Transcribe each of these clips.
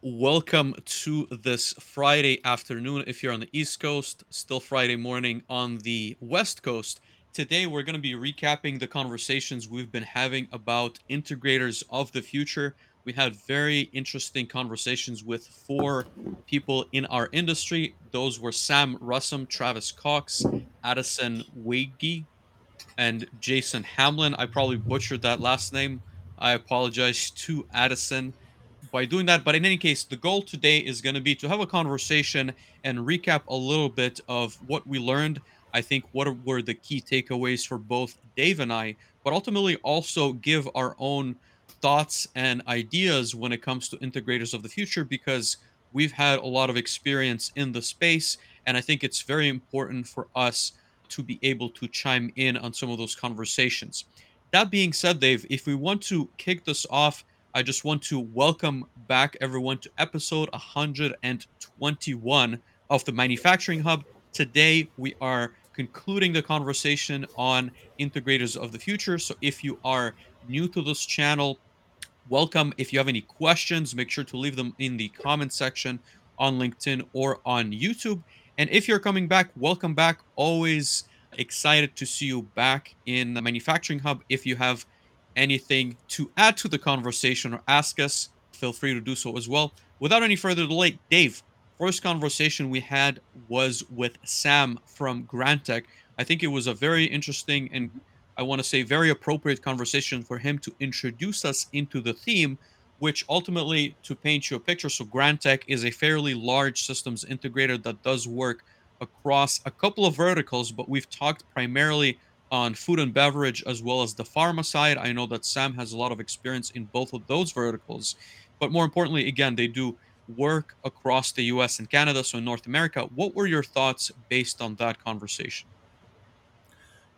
Welcome to this Friday afternoon. If you're on the East Coast, still Friday morning on the West Coast. Today, we're going to be recapping the conversations we've been having about integrators of the future. We had very interesting conversations with four people in our industry. Those were Sam Russum, Travis Cox, Addison Wege, and Jason Hamlin. I probably butchered that last name. I apologize to Addison by doing that. But in any case, the goal today is going to be to have a conversation and recap a little bit of what we learned. I think what were the key takeaways for both Dave and I, but ultimately also give our own thoughts and ideas when it comes to integrators of the future because we've had a lot of experience in the space. And I think it's very important for us to be able to chime in on some of those conversations. That being said, Dave, if we want to kick this off, I just want to welcome back everyone to episode 121 of the Manufacturing Hub. Today, we are concluding the conversation on integrators of the future. So, if you are new to this channel, welcome. If you have any questions, make sure to leave them in the comment section on LinkedIn or on YouTube. And if you're coming back, welcome back. Always excited to see you back in the Manufacturing Hub. If you have anything to add to the conversation or ask us, feel free to do so as well. Without any further delay, Dave, first conversation we had was with Sam from Grantek. I think it was a very interesting and I want to say very appropriate conversation for him to introduce us into the theme, which ultimately to paint you a picture. So Grantek is a fairly large systems integrator that does work across a couple of verticals, but we've talked primarily on food and beverage as well as the pharma side. I know that Sam has a lot of experience in both of those verticals, but more importantly, again, they do work across the US and Canada, so in North America. What were your thoughts based on that conversation?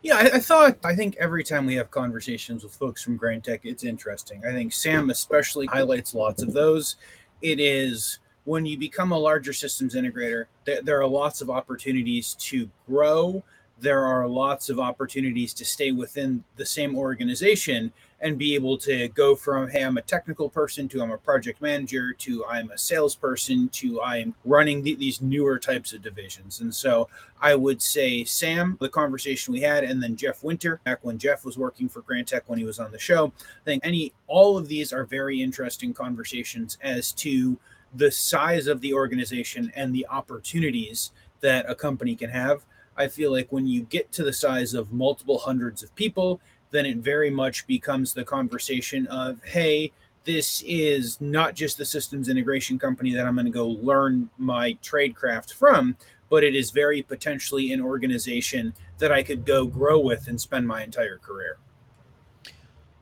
Yeah, I, I, thought I think every time we have conversations with folks from Grantek, it's interesting. I think Sam especially highlights lots of those. It is when you become a larger systems integrator, there are lots of opportunities to grow there are lots of opportunities to stay within the same organization and be able to go from hey i'm a technical person to i'm a project manager to i'm a salesperson to i'm running th- these newer types of divisions. And so i would say sam the conversation we had and then jeff winter back when jeff was working for grantek when he was on the show i think any all of these are very interesting conversations as to the size of the organization and the opportunities that a company can have I feel like when you get to the size of multiple hundreds of people, then it very much becomes the conversation of, hey, this is not just the systems integration company that I'm going to go learn my trade craft from, but it is very potentially an organization that I could go grow with and spend my entire career.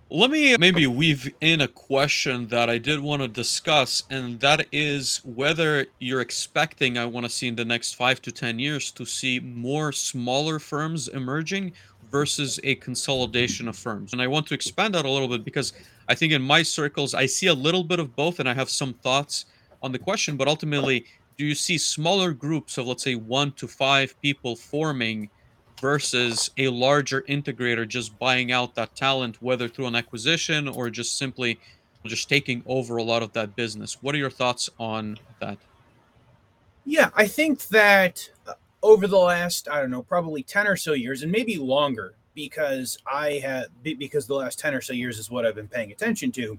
Let me maybe weave in a question that I did want to discuss, and that is whether you're expecting, I want to see in the next five to 10 years, to see more smaller firms emerging versus a consolidation of firms. And I want to expand that a little bit because I think in my circles, I see a little bit of both, and I have some thoughts on the question. But ultimately, do you see smaller groups of, let's say, one to five people forming? Versus a larger integrator just buying out that talent, whether through an acquisition or just simply just taking over a lot of that business. What are your thoughts on that? Yeah, I think that uh, over the last, I don't know, probably 10 or so years, and maybe longer, because I have, because the last 10 or so years is what I've been paying attention to,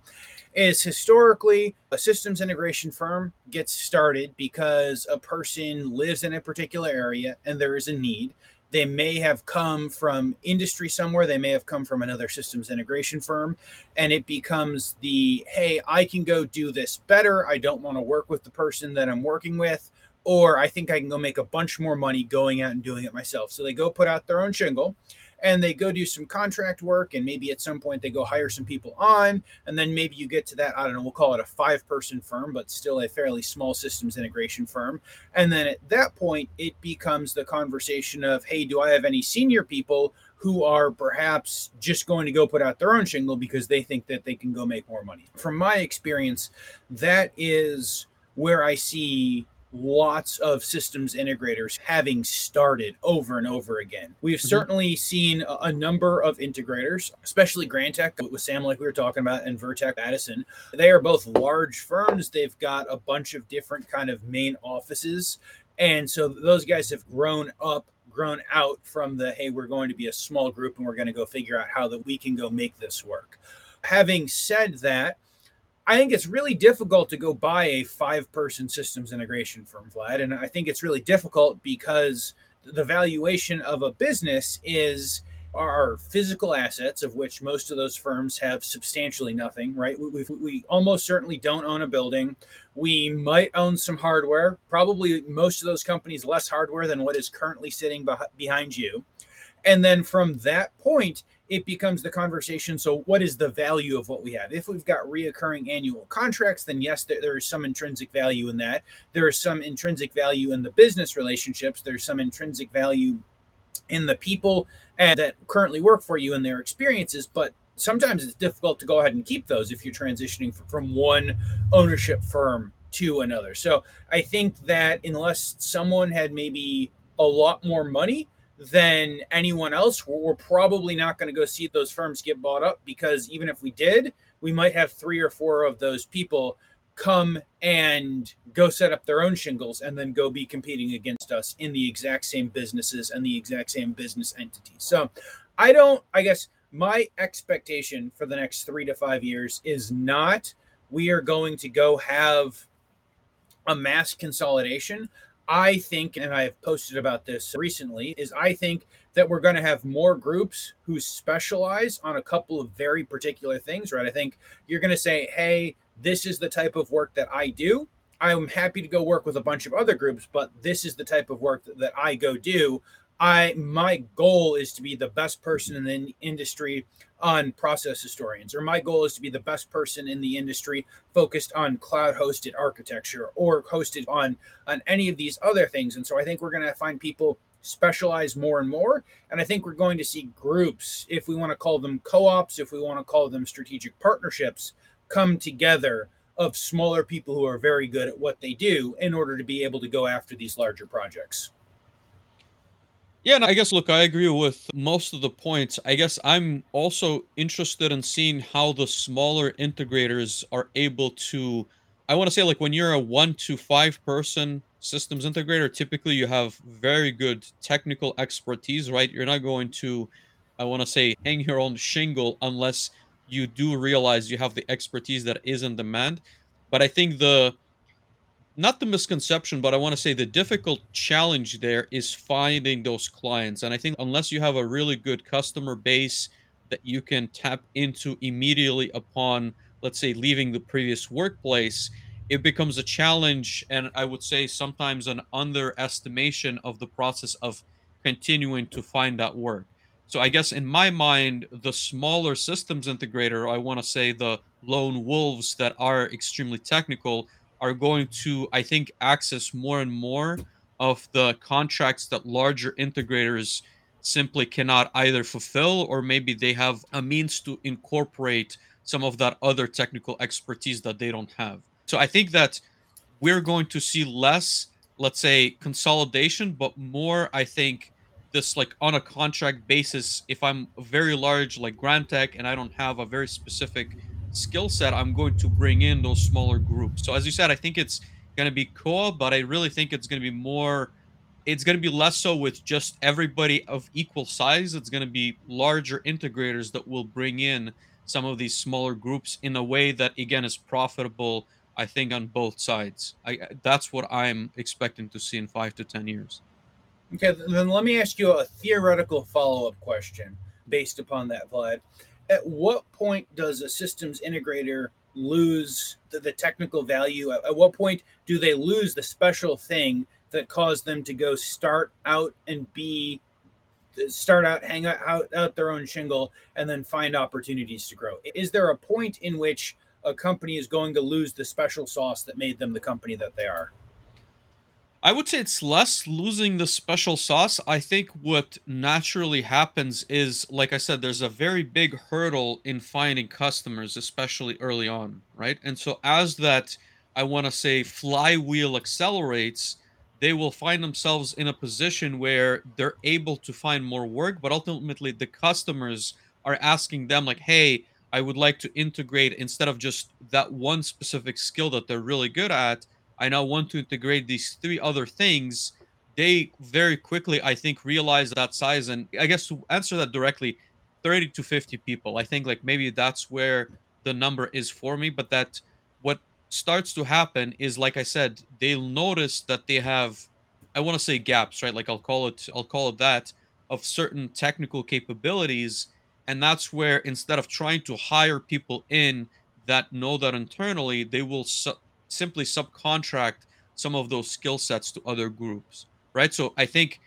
is historically a systems integration firm gets started because a person lives in a particular area and there is a need they may have come from industry somewhere they may have come from another systems integration firm and it becomes the hey i can go do this better. I don't want to work with the person that i'm working with or i think i can go make a bunch more money going out and doing it myself. So they go put out their own shingle and they go do some contract work and maybe at some point they go hire some people on and then maybe you get to that i don't know we'll call it a five person firm but still a fairly small systems integration firm. And then at that point it becomes the conversation of hey do i have any senior people who are perhaps just going to go put out their own shingle because they think that they can go make more money? From my experience that is where i see lots of systems integrators having started over and over again. We've mm-hmm. certainly seen a, a, number of integrators, especially Grantek with Sam, like we were talking about, and Vertech Addison. They are both large firms. They've got a bunch of different kind of main offices. And so those guys have grown up grown out from the hey we're going to be a small group and we're going to go figure out how that we can go make this work having said that I think it's really difficult to go buy a five person systems integration firm, Vlad. And I think it's really difficult because the valuation of a business is our physical assets, of which most of those firms have substantially nothing, right? We, we, almost certainly don't own a building. We might own some hardware, probably most of those companies less hardware than what is currently sitting behind you. And then from that point, it becomes the conversation. So, what is the value of what we have? If we've got reoccurring annual contracts, then yes, there, there is some intrinsic value in that. There is some intrinsic value in the business relationships. There's some intrinsic value in the people and, that currently work for you and their experiences. But sometimes it's difficult to go ahead and keep those if you're transitioning from one ownership firm to another. So, I think that unless someone had maybe a lot more money, than anyone else, we're probably not going to go see those firms get bought up because even if we did, we might have three or four of those people come and go set up their own shingles and then go be competing against us in the exact same businesses and the exact same business entities. So I don't, I guess my expectation for the next three to five years is not we are going to go have a mass consolidation. I think, and I've posted about this recently, is I think that we're going to have more groups who specialize on a couple of very particular things, right? I think you're going to say, hey, this is the type of work that I do. I'm happy to go work with a bunch of other groups, but this is the type of work that, that I go do. I my goal is to be the best person in the industry on process historians, or my goal is to be the best person in the industry focused on cloud hosted architecture or hosted on on any of these other things. And so I think we're going to find people specialize more and more. And I think we're going to see groups, if we want to call them co-ops, if we want to call them strategic partnerships, come together of smaller people who are very good at what they do in order to be able to go after these larger projects. Yeah, and I guess look, I agree with most of the points. I guess I'm also interested in seeing how the smaller integrators are able to I want to say like when you're a 1 to 5 person systems integrator, typically you have very good technical expertise, right? You're not going to I want to say hang your own shingle unless you do realize you have the expertise that is in demand. But I think the not the misconception, but I want to say the difficult challenge there is finding those clients. And I think unless you have a really good customer base that you can tap into immediately upon, let's say, leaving the previous workplace, it becomes a challenge. And I would say sometimes an underestimation of the process of continuing to find that work. So I guess in my mind, the smaller systems integrator, I want to say the lone wolves that are extremely technical are going to, I think, access more and more of the contracts that larger integrators simply cannot either fulfill or maybe they have a means to incorporate some of that other technical expertise that they don't have. So I think that we're going to see less, let's say, consolidation, but more, I think, this like on a contract basis. If I'm very large like Grantek and I don't have a very specific skill set, I'm going to bring in those smaller groups. So as you said, I think it's going to be co-op, but I really think it's going to be more. It's going to be less so with just everybody of equal size. It's going to be larger integrators that will bring in some of these smaller groups in a way that again is profitable. I think on both sides. I that's what I'm expecting to see in five to ten years. Okay, then let me ask you a theoretical follow-up question based upon that, Vlad at what point does a systems integrator lose the, the technical value? At, at, what point do they lose the special thing that caused them to go start out and be start out hang out, out, out their own shingle and then find opportunities to grow? Is there a point in which a company is going to lose the special sauce that made them the company that they are? I would say it's less losing the special sauce. I think what naturally happens is, like I said, there's a very big hurdle in finding customers, especially early on, right? And so as that, I want to say, flywheel accelerates, they will find themselves in a position where they're able to find more work, but ultimately the customers are asking them, like, hey, I would like to integrate instead of just that one specific skill that they're really good at. I now want to integrate these three other things. They very quickly, I think, realize that size. And I guess to answer that directly, 30 to 50 people. I think like maybe that's where the number is for me. But that what starts to happen is like I said, they'll notice that they have I want to say gaps, right? Like I'll call it I'll call it that of certain technical capabilities and that's where instead of trying to hire people in that know that internally they will su- simply subcontract some of those skill sets to other groups right? So i think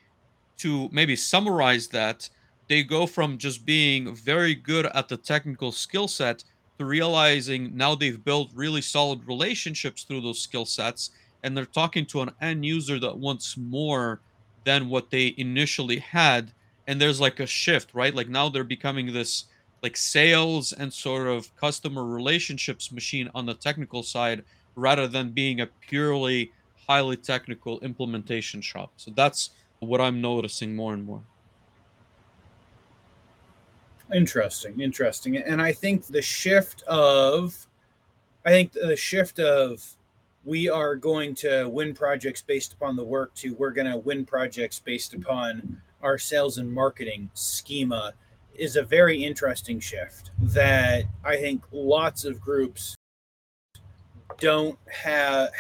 to maybe summarize that they go from just being very good at the technical skill set to realizing now they've built really solid relationships through those skill sets and they're talking to an end user that wants more than what they initially had. And there's like a shift right? Like now they're becoming this like sales and sort of customer relationships machine on the technical side rather than being a purely highly technical implementation shop. So that's what i'm noticing more and more. Interesting interesting. And i think the shift of i think the shift of we are going to win projects based upon the work to we're going to win projects based upon our sales and marketing schema is a very interesting shift that I think lots of groups don't have.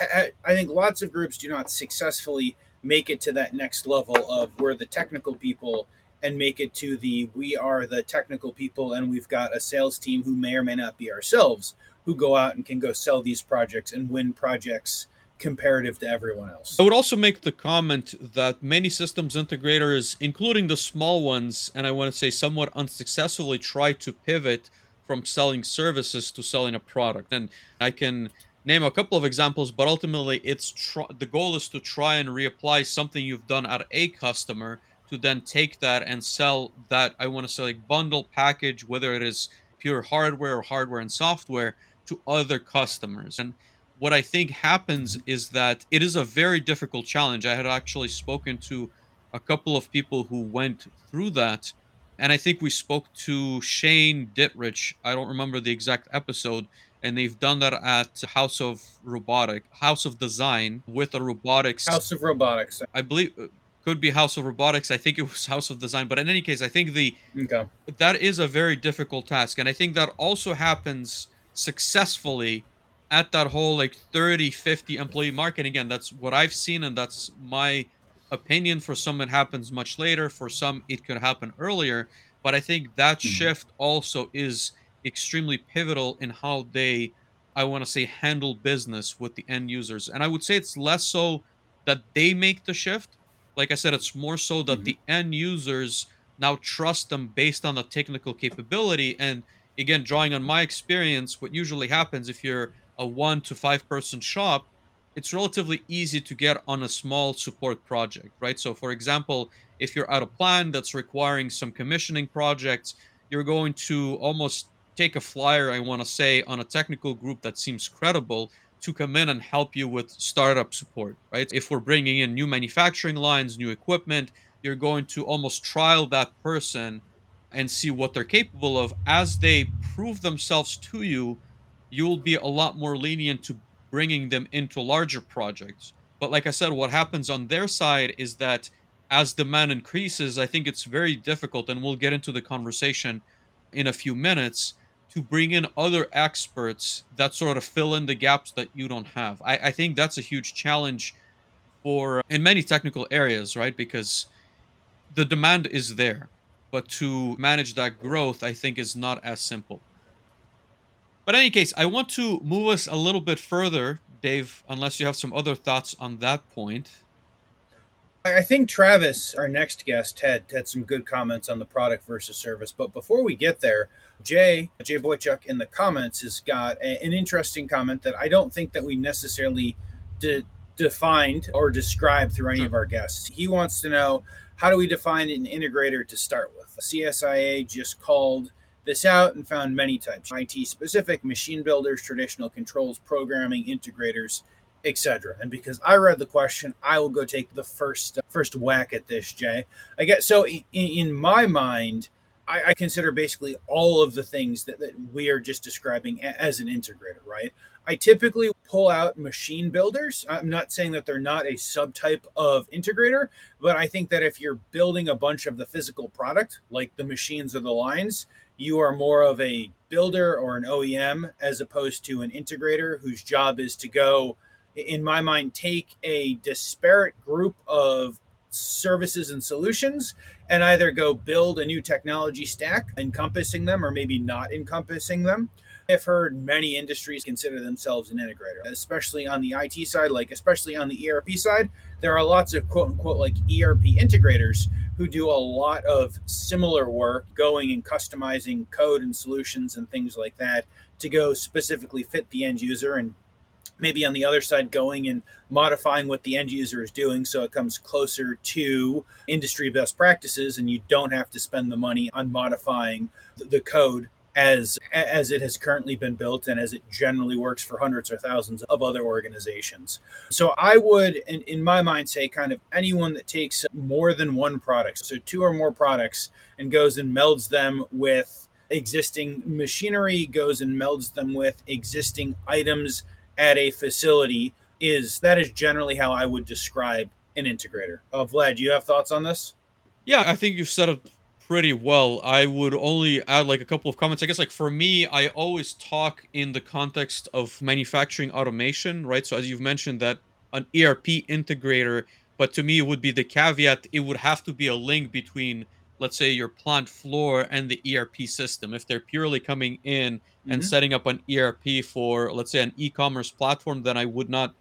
I think lots of groups do not successfully make it to that next level of where the technical people and make it to the we are the technical people and we've got a sales team who may or may not be ourselves who go out and can go sell these projects and win projects comparative to everyone else. I would also make the comment that many systems integrators, including the small ones, and I want to say somewhat unsuccessfully, try to pivot from selling services to selling a product. And I can name a couple of examples, but ultimately, it's tr- the goal is to try and reapply something you've done at a customer to then take that and sell that. I want to say like bundle package, whether it is pure hardware or hardware and software, to other customers. And what I think happens is that it is a very difficult challenge. I had actually spoken to a couple of people who went through that. And I think we spoke to Shane Dittrich. I don't remember the exact episode. And they've done that at House of Robotic, House of Design with a robotics. House of Robotics. I believe uh, could be House of Robotics. I think it was House of Design. But in any case, I think the okay. that is a very difficult task. And I think that also happens successfully at that whole like 30 50 employee market again that's what i've seen and that's my opinion for some it happens much later for some it could happen earlier but i think that mm-hmm. shift also is extremely pivotal in how they i want to say handle business with the end users and i would say it's less so that they make the shift like i said it's more so that mm-hmm. the end users now trust them based on the technical capability and again drawing on my experience what usually happens if you're a one to five person shop, it's relatively easy to get on a small support project, right? So, for example, if you're at a plan that's requiring some commissioning projects, you're going to almost take a flyer, I want to say, on a technical group that seems credible to come in and help you with startup support, right? If we're bringing in new manufacturing lines, new equipment, you're going to almost trial that person and see what they're capable of as they prove themselves to you you'll be a lot more lenient to bringing them into larger projects. But like I said, what happens on their side is that as demand increases, I think it's very difficult, and we'll get into the conversation in a few minutes to bring in other experts that sort of fill in the gaps that you don't have. I, I think that's a huge challenge for uh, in many technical areas, right? Because the demand is there, but to manage that growth, I think is not as simple. But in any case, I want to move us a little bit further, Dave, unless you have some other thoughts on that point. I think Travis, our next guest, had had some good comments on the product versus service. But before we get there, Jay Jay Boychuk in the comments has got a, an interesting comment that I don't think that we necessarily de- defined or described through any of our guests. He wants to know how do we define an integrator to start with? CSIA just called this out and found many types IT specific, machine builders, traditional controls, programming, integrators, etc. And because I read the question, I will go take the first first whack at this, Jay. I guess so. In, in my mind, I, I, consider basically all of the things that, that we are just describing as an integrator, right? I typically pull out machine builders. I'm not saying that they're not a subtype of integrator, but I think that if you're building a bunch of the physical product, like the machines or the lines, you are more of a builder or an OEM as opposed to an integrator whose job is to go in my mind, take a disparate group of services and solutions and either go build a new technology stack encompassing them or maybe not encompassing them. I've heard many industries consider themselves an integrator, especially on the IT side, like especially on the ERP side. There are lots of quote unquote like ERP integrators who do a lot of similar work, going and customizing code and solutions and things like that to go specifically fit the end user and maybe on the other side going and modifying what the end user is doing so it comes closer to industry best practices and you don't have to spend the money on modifying the code as as it has currently been built and as it generally works for hundreds or thousands of other organizations. So i would in, in my mind say kind of anyone that takes more than one product so two or more products and goes and melds them with existing machinery goes and melds them with existing items at a facility is that is generally how I would describe an integrator. Uh, Vlad, do you have thoughts on this? Yeah, I think you've said it pretty well. I would only add like a couple of comments. I guess like for me, I always talk in the context of manufacturing automation, right? So as you've mentioned that an ERP integrator, but to me it would be the caveat it would have to be a link between let's say your plant floor and the ERP system. If they're purely coming in mm-hmm. and setting up an ERP for let's say an e-commerce platform, then I would not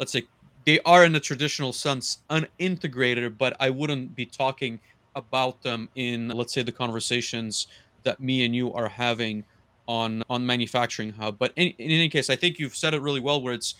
let's say they are in the traditional sense unintegrated, but I wouldn't be talking about them in let's say the conversations that me and you are having on on manufacturing hub. But in, in any case, I think you've said it really well where it's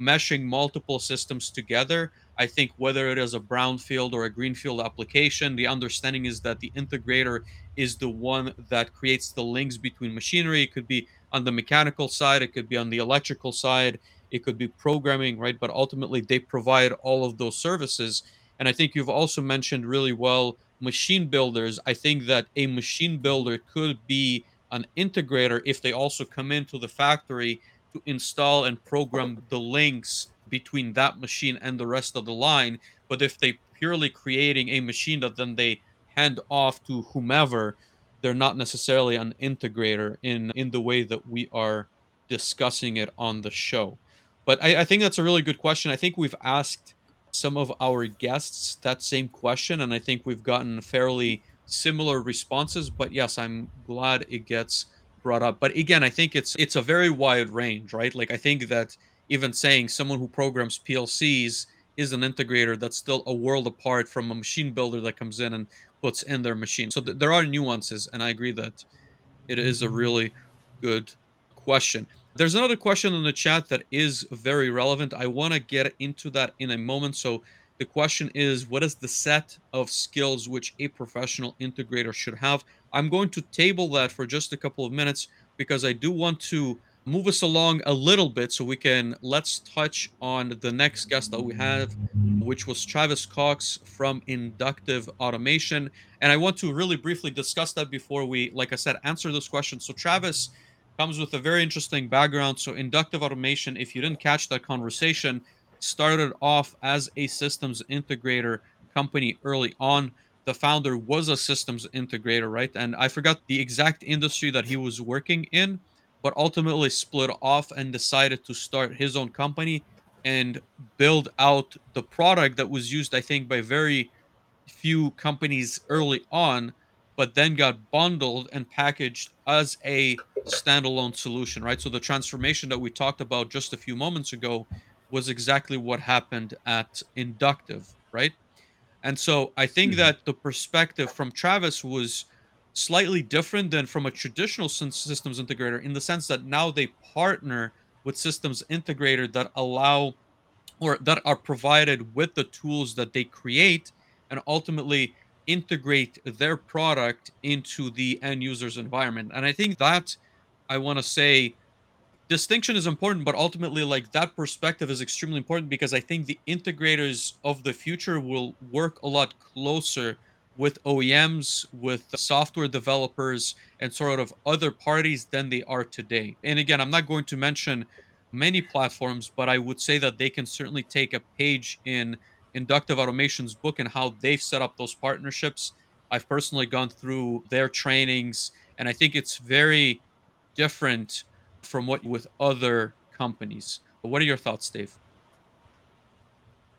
meshing multiple systems together I think whether it is a brownfield or a greenfield application, the understanding is that the integrator is the one that creates the links between machinery. It could be on the mechanical side, it could be on the electrical side, it could be programming, right? But ultimately, they provide all of those services. And I think you've also mentioned really well machine builders. I think that a machine builder could be an integrator if they also come into the factory to install and program the links between that machine and the rest of the line. But if they purely creating a machine that then they hand off to whomever, they're not necessarily an integrator in in the way that we are discussing it on the show. But I, I think that's a really good question. I think we've asked some of our guests that same question, and I think we've gotten fairly similar responses. But yes, I'm glad it gets brought up. But again, I think it's it's a very wide range, right? Like I think that even saying someone who programs PLCs is an integrator that's still a world apart from a machine builder that comes in and puts in their machine. So th- there are nuances, and I agree that it is a mm-hmm. really good question. There's another question in the chat that is very relevant. I want to get into that in a moment. So the question is what is the set of skills which a professional integrator should have? I'm going to table that for just a couple of minutes because I do want to move us along a little bit so we can let's touch on the next guest that we have which was travis cox from inductive automation. And i want to really briefly discuss that before we like i said answer this question. So travis comes with a very interesting background. So inductive automation if you didn't catch that conversation started off as a systems integrator company early on. The founder was a systems integrator right? And i forgot the exact industry that he was working in but ultimately split off and decided to start his own company and build out the product that was used, I think, by very few companies early on, but then got bundled and packaged as a standalone solution, right? So the transformation that we talked about just a few moments ago was exactly what happened at Inductive, right? And so I think mm-hmm. that the perspective from Travis was slightly different than from a traditional systems integrator in the sense that now they partner with systems integrator that allow or that are provided with the tools that they create and ultimately integrate their product into the end user's environment. And I think that I want to say distinction is important, but ultimately, like that perspective is extremely important because I think the integrators of the future will work a lot closer with OEMs, with software developers, and sort of other parties than they are today. And again, I'm not going to mention many platforms, but I would say that they can certainly take a page in Inductive Automation's book and how they've set up those partnerships. I've personally gone through their trainings, and I think it's very different from what with other companies. But what are your thoughts, Dave?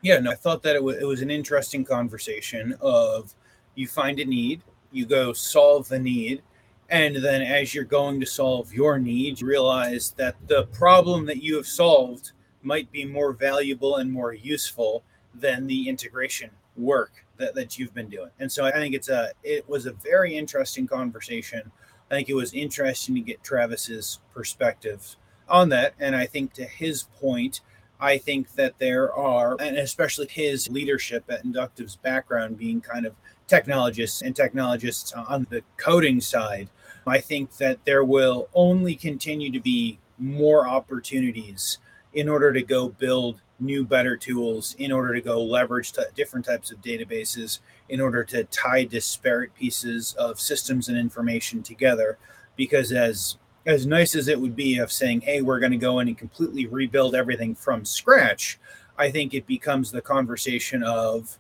Yeah, no, I thought that it, w- it was an interesting conversation of you find a need, you go solve the need, and then as you're going to solve your need, you realize that the problem that you have solved might be more valuable and more useful than the integration work that, that you've been doing. And so I think it's a it was a very interesting conversation. I think it was interesting to get Travis's perspective on that. And I think to his point, I think that there are, and especially his leadership at Inductive's background being kind of technologists and technologists on the coding side, I think that there will only continue to be more opportunities in order to go build new, better tools, in order to go leverage t- different types of databases, in order to tie disparate pieces of systems and information together. Because as as nice as it would be of saying, "Hey, we're going to go in and completely rebuild everything from scratch," I think it becomes the conversation of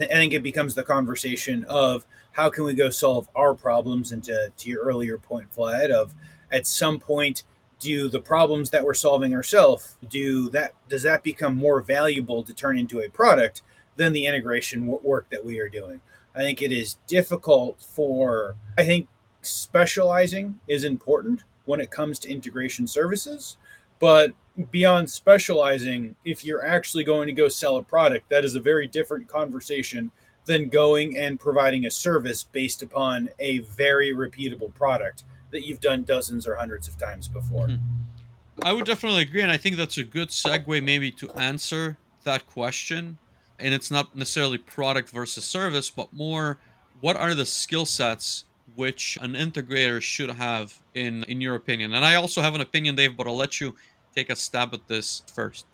I think it becomes the conversation of how can we go solve our problems and to, to your earlier point, Vlad, of at some point do the problems that we're solving ourselves do that does that become more valuable to turn into a product than the integration work that we are doing? I think it is difficult for i think specializing is important when it comes to integration services but beyond specializing if you're actually going to go sell a product that is a very different conversation than going and providing a service based upon a very repeatable product that you've done dozens or hundreds of times before. Mm-hmm. I would definitely agree. And I think that's a good segue, maybe, to answer that question. And it's not necessarily product versus service, but more what are the skill sets which an integrator should have, in, in your opinion? And I also have an opinion, Dave, but I'll let you take a stab at this first.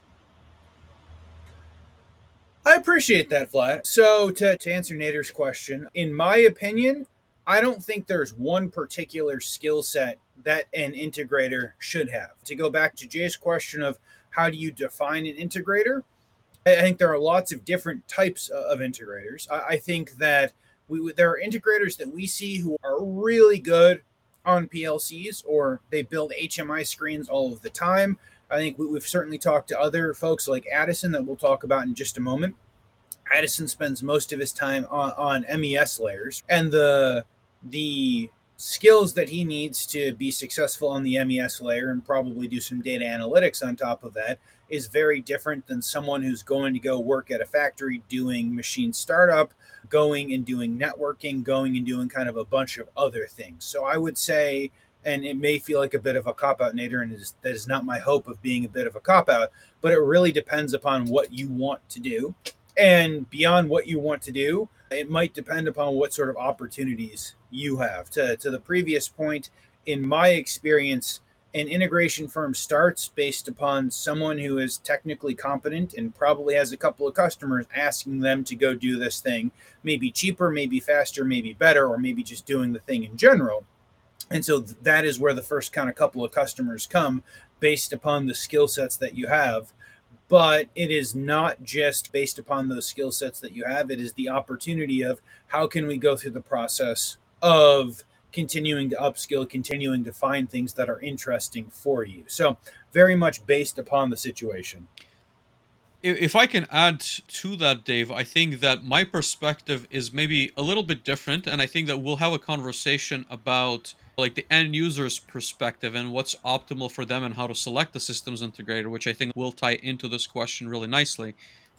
I appreciate that, Vlad. So, to, to answer Nader's question, in my opinion, I don't think there's one particular skill set that an integrator should have. To go back to Jay's question of how do you define an integrator, I think there are lots of different types of integrators. I think that we there are integrators that we see who are really good on PLCs or they build HMI screens all of the time. I think we've certainly talked to other folks like Addison that we'll talk about in just a moment. Addison spends most of his time on, on MES layers, and the the skills that he needs to be successful on the MES layer and probably do some data analytics on top of that is very different than someone who's going to go work at a factory doing machine startup, going and doing networking, going and doing kind of a bunch of other things. So I would say, and it may feel like a bit of a cop out, Nader, and is, that is not my hope of being a bit of a cop out, but it really depends upon what you want to do. And beyond what you want to do, it might depend upon what sort of opportunities you have. To, to the previous point, in my experience, an integration firm starts based upon someone who is technically competent and probably has a couple of customers asking them to go do this thing, maybe cheaper, maybe faster, maybe better, or maybe just doing the thing in general. And so that is where the first kind of couple of customers come based upon the skill sets that you have but it is not just based upon those skill sets that you have it is the opportunity of how can we go through the process of continuing to upskill continuing to find things that are interesting for you so very much based upon the situation if I can add to that, Dave, I think that my perspective is maybe a little bit different, and I think that we'll have a conversation about like the end user's perspective and what's optimal for them and how to select the systems integrator, which I think will tie into this question really nicely.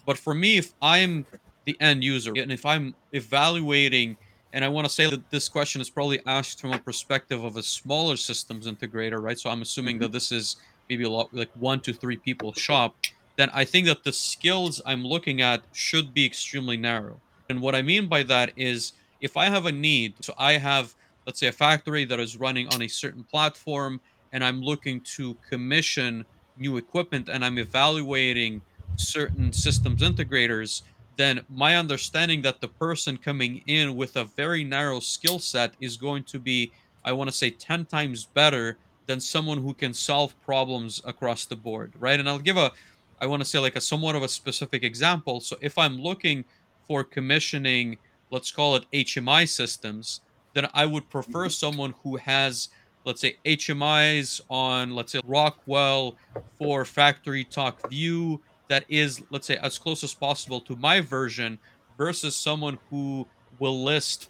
But for me, if I'm the end user and if I'm evaluating, and I want to say that this question is probably asked from a perspective of a smaller systems integrator, right? So I'm assuming mm-hmm. that this is maybe a lot like one to three people shop, then I think that the skills I'm looking at should be extremely narrow. And what I mean by that is if I have a need, so I have, let's say, a factory that is running on a certain platform and I'm looking to commission new equipment and I'm evaluating certain systems integrators, then my understanding that the person coming in with a very narrow skill set is going to be, I want to say, 10 times better than someone who can solve problems across the board, right? And I'll give a, I want to say like a somewhat of a specific example. So if I'm looking for commissioning, let's call it HMI systems, then I would prefer mm-hmm. someone who has let's say HMIs on let's say Rockwell for FactoryTalk View that is let's say as close as possible to my version versus someone who will list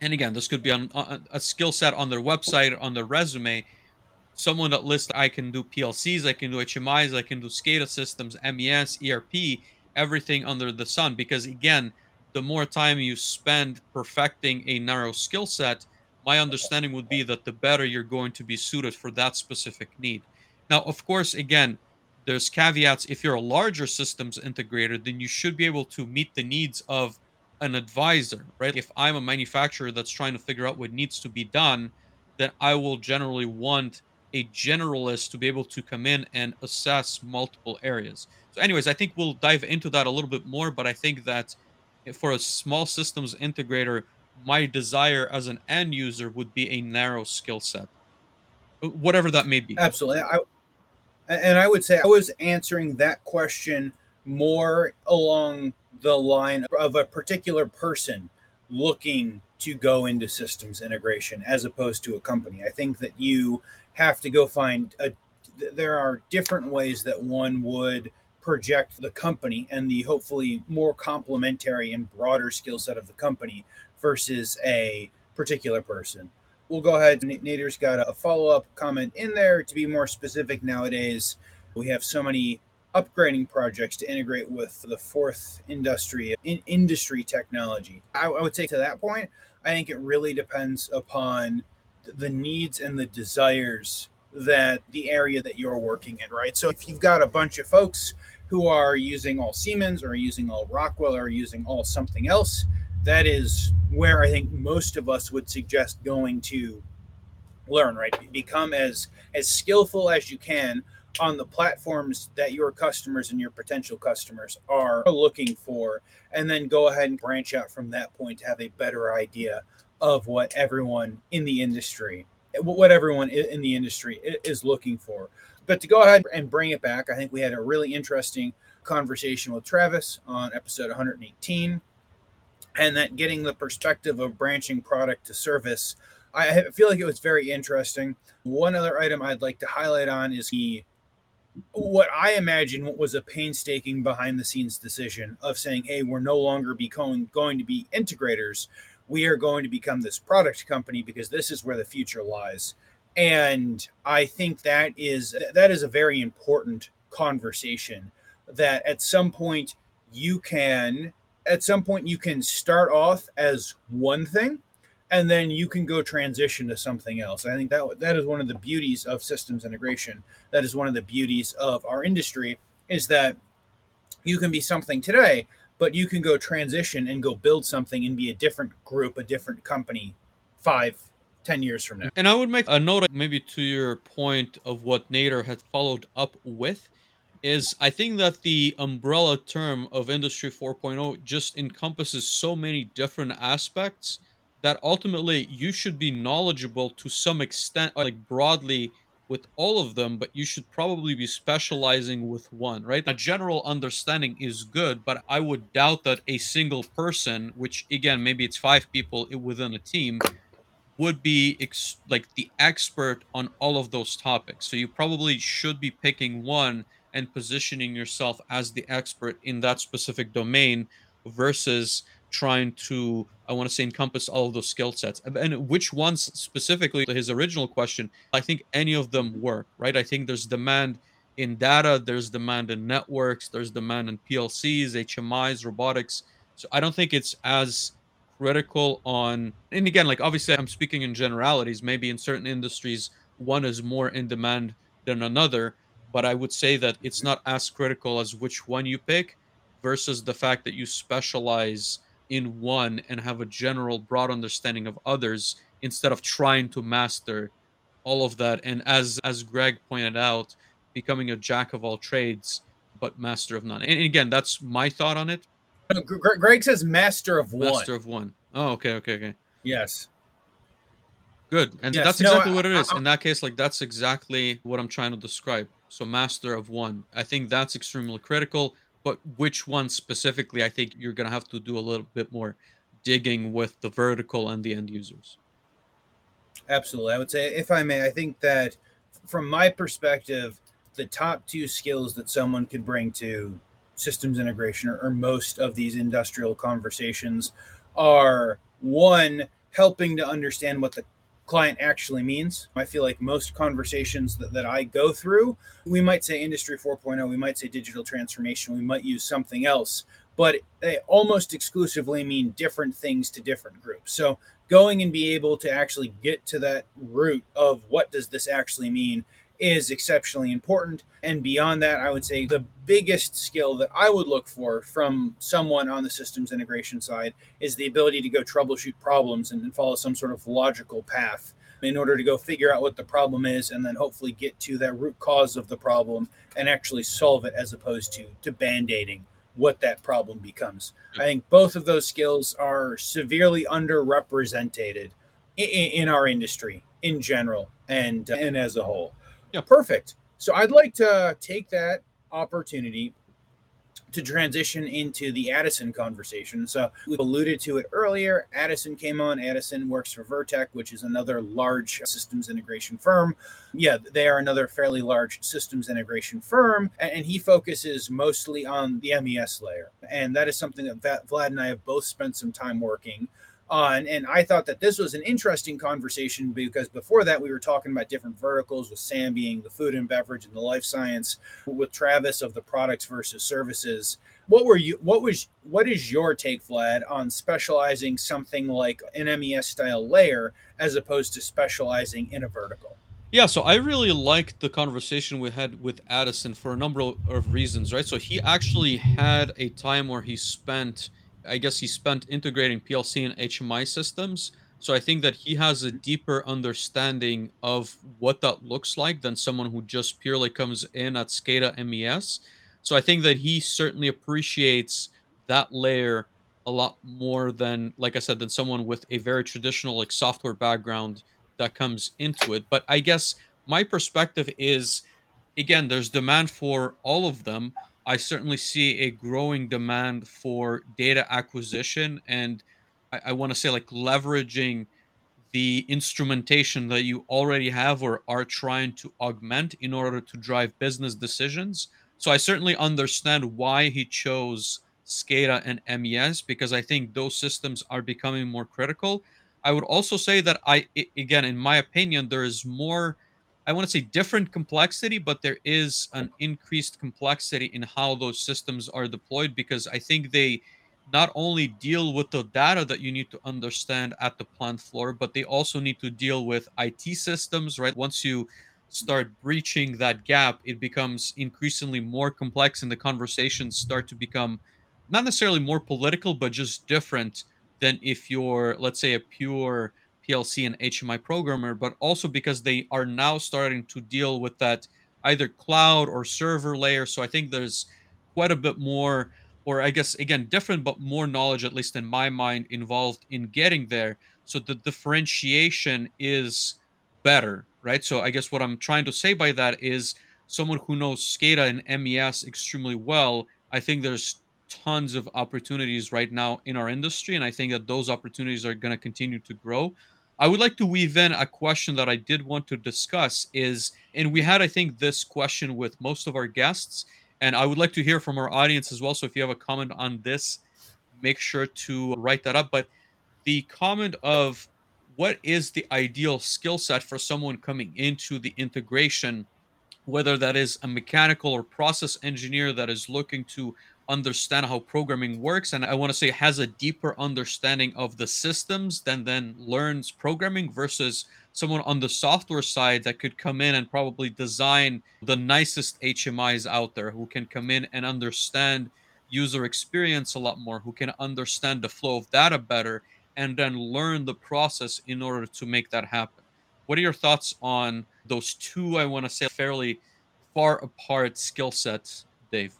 and again this could be on, on a skill set on their website on their resume someone that lists I can do PLCs I can do HMIs I can do SCADA systems MES ERP everything under the sun because again the more time you spend perfecting a narrow skill set my understanding would be that the better you're going to be suited for that specific need. Now, of course, again, there's caveats. If you're a larger systems integrator, then you should be able to meet the needs of an advisor, right? If I'm a manufacturer that's trying to figure out what needs to be done, then I will generally want a generalist to be able to come in and assess multiple areas. So, anyways, I think we'll dive into that a little bit more, but I think that for a small systems integrator, my desire as an end user would be a narrow skill set, whatever that may be. Absolutely. I, and I would say I was answering that question more along the line of a particular person looking to go into systems integration as opposed to a company. I think that you have to go find a there are different ways that one would project the company and the hopefully more complementary and broader skill set of the company versus a particular person. We'll go ahead. Nader's got a follow up comment in there to be more specific nowadays. We have so many upgrading projects to integrate with the fourth industry in industry technology. I, I would say to that point, I think it really depends upon the needs and the desires that the area that you're working in, right? So if you've got a bunch of folks who are using all Siemens or using all Rockwell or using all something else, that is where I think most of us would suggest going to learn, right? Become as as skillful as you can on the platforms that your customers and your potential customers are looking for, and then go ahead and branch out from that point to have a better idea of what everyone in the industry, what everyone in the industry is looking for. But to go ahead and bring it back, I think we had a really interesting conversation with Travis on episode 118 and that getting the perspective of branching product to service i feel like it was very interesting. One other item i'd like to highlight on is he what i imagine was a painstaking behind the scenes decision of saying hey we're no longer becoming going to be integrators. We are going to become this product company because this is where the future lies. And i think that is that is a very important conversation that at some point you can at some point you can start off as one thing and then you can go transition to something else. I think that that is one of the beauties of systems integration. That is one of the beauties of our industry is that you can be something today, but you can go transition and go build something and be a different group, a different company five, ten years from now. And I would make a note maybe to your point of what Nader had followed up with is I think that the umbrella term of Industry 4.0 just encompasses so many different aspects that ultimately you should be knowledgeable to some extent, like broadly with all of them, but you should probably be specializing with one, right? A general understanding is good, but I would doubt that a single person, which again, maybe it's five people within a team, would be ex- like the expert on all of those topics. So you probably should be picking one and positioning yourself as the expert in that specific domain versus trying to i want to say encompass all of those skill sets. And which ones specifically his original question i think any of them work right? I think there's demand in data there's demand in networks there's demand in plcs hmis robotics. So i don't think it's as critical on and again like obviously i'm speaking in generalities. Maybe in certain industries one is more in demand than another but I would say that it's not as critical as which one you pick versus the fact that you specialize in one and have a general broad understanding of others instead of trying to master all of that and as as greg pointed out becoming a jack of all trades but master of none. And again that's my thought on it. Greg says master of one. Master of one. Oh, okay okay okay. Yes. Good. And yes, that's exactly no, what it is. I, I, in that case like that's exactly what i'm trying to describe so master of one. I think that's extremely critical but which one specifically i think you're going to have to do a little bit more digging with the vertical and the end users. Absolutely. I would say if i may i think that from my perspective the top two skills that someone could bring to systems integration or, or most of these industrial conversations are one helping to understand what the client actually means. I feel like most conversations that, that I go through, we might say industry 4.0, we might say digital transformation, we might use something else, but they almost exclusively mean different things to different groups. So going and be able to actually get to that root of what does this actually mean is exceptionally important. And beyond that, I would say the biggest skill that I would look for from someone on the systems integration side is the ability to go troubleshoot problems and, follow some sort of logical path in order to go figure out what the problem is and then hopefully get to that root cause of the problem and actually solve it as opposed to to band-aiding what that problem becomes. I think both of those skills are severely underrepresented in, in our industry in general and and as a whole. Yeah, perfect. So I'd like to take that opportunity to transition into the Addison conversation. So we alluded to it earlier. Addison came on. Addison works for Vertech, which is another large systems integration firm. Yeah, they are another fairly large systems integration firm, and he focuses mostly on the MES layer. And that is something that Vlad and I have both spent some time working uh, and, I thought that this was an interesting conversation because before that we were talking about different verticals with Sam being the food and beverage and the life science, with Travis of the products versus services. What were you? What was? What is your take, Vlad, on specializing something like an MES style layer as opposed to specializing in a vertical? Yeah, so I really liked the conversation we had with Addison for a number of reasons, right? So he actually had a time where he spent I guess he spent integrating PLC and HMI systems. So I think that he has a deeper understanding of what that looks like than someone who just purely comes in at SCADA MES. So I think that he certainly appreciates that layer a lot more than, like I said, than someone with a very traditional like software background that comes into it. But I guess my perspective is, again, there's demand for all of them. I certainly see a growing demand for data acquisition and I, I want to say like leveraging the instrumentation that you already have or are trying to augment in order to drive business decisions. So I certainly understand why he chose SCADA and MES because I think those systems are becoming more critical. I would also say that I again in my opinion there is more I want to say different complexity, but there is an increased complexity in how those systems are deployed because I think they not only deal with the data that you need to understand at the plant floor, but they also need to deal with IT systems, right? Once you start breaching that gap, it becomes increasingly more complex and the conversations start to become not necessarily more political, but just different than if you're, let's say, a pure PLC and HMI programmer, but also because they are now starting to deal with that either cloud or server layer. So I think there's quite a bit more, or I guess again, different but more knowledge, at least in my mind, involved in getting there. So the differentiation is better, right? So I guess what I'm trying to say by that is someone who knows SCADA and MES extremely well, I think there's tons of opportunities right now in our industry. And I think that those opportunities are going to continue to grow. I would like to weave in a question that I did want to discuss is, and we had, I think, this question with most of our guests, and I would like to hear from our audience as well. So if you have a comment on this, make sure to write that up. But the comment of what is the ideal skill set for someone coming into the integration, whether that is a mechanical or process engineer that is looking to understand how programming works and i want to say has a deeper understanding of the systems than then learns programming versus someone on the software side that could come in and probably design the nicest hmis out there who can come in and understand user experience a lot more, who can understand the flow of data better, and then learn the process in order to make that happen. What are your thoughts on those two, I want to say, fairly far apart skill sets, Dave?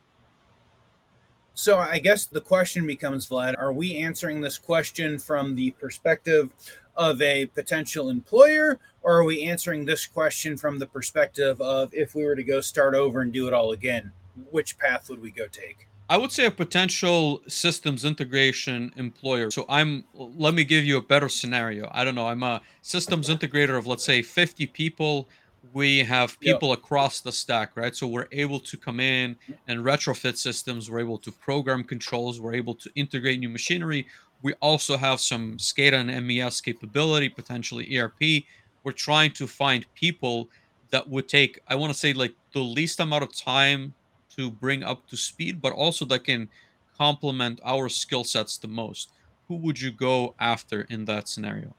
So I guess the question becomes, Vlad, are we answering this question from the perspective of a potential employer, or are we answering this question from the perspective of if we were to go start over and do it all again, which path would we go take? I would say a potential systems integration employer. So I'm let me give you a better scenario. I don't know. I'm a systems integrator of let's say 50 people. We have people yep. across the stack, right? So we're able to come in and retrofit systems. We're able to program controls. We're able to integrate new machinery. We also have some SCADA and MES capability, potentially ERP. We're trying to find people that would take, I want to say, like the least amount of time to bring up to speed, but also that can complement our skill sets the most. Who would you go after in that scenario?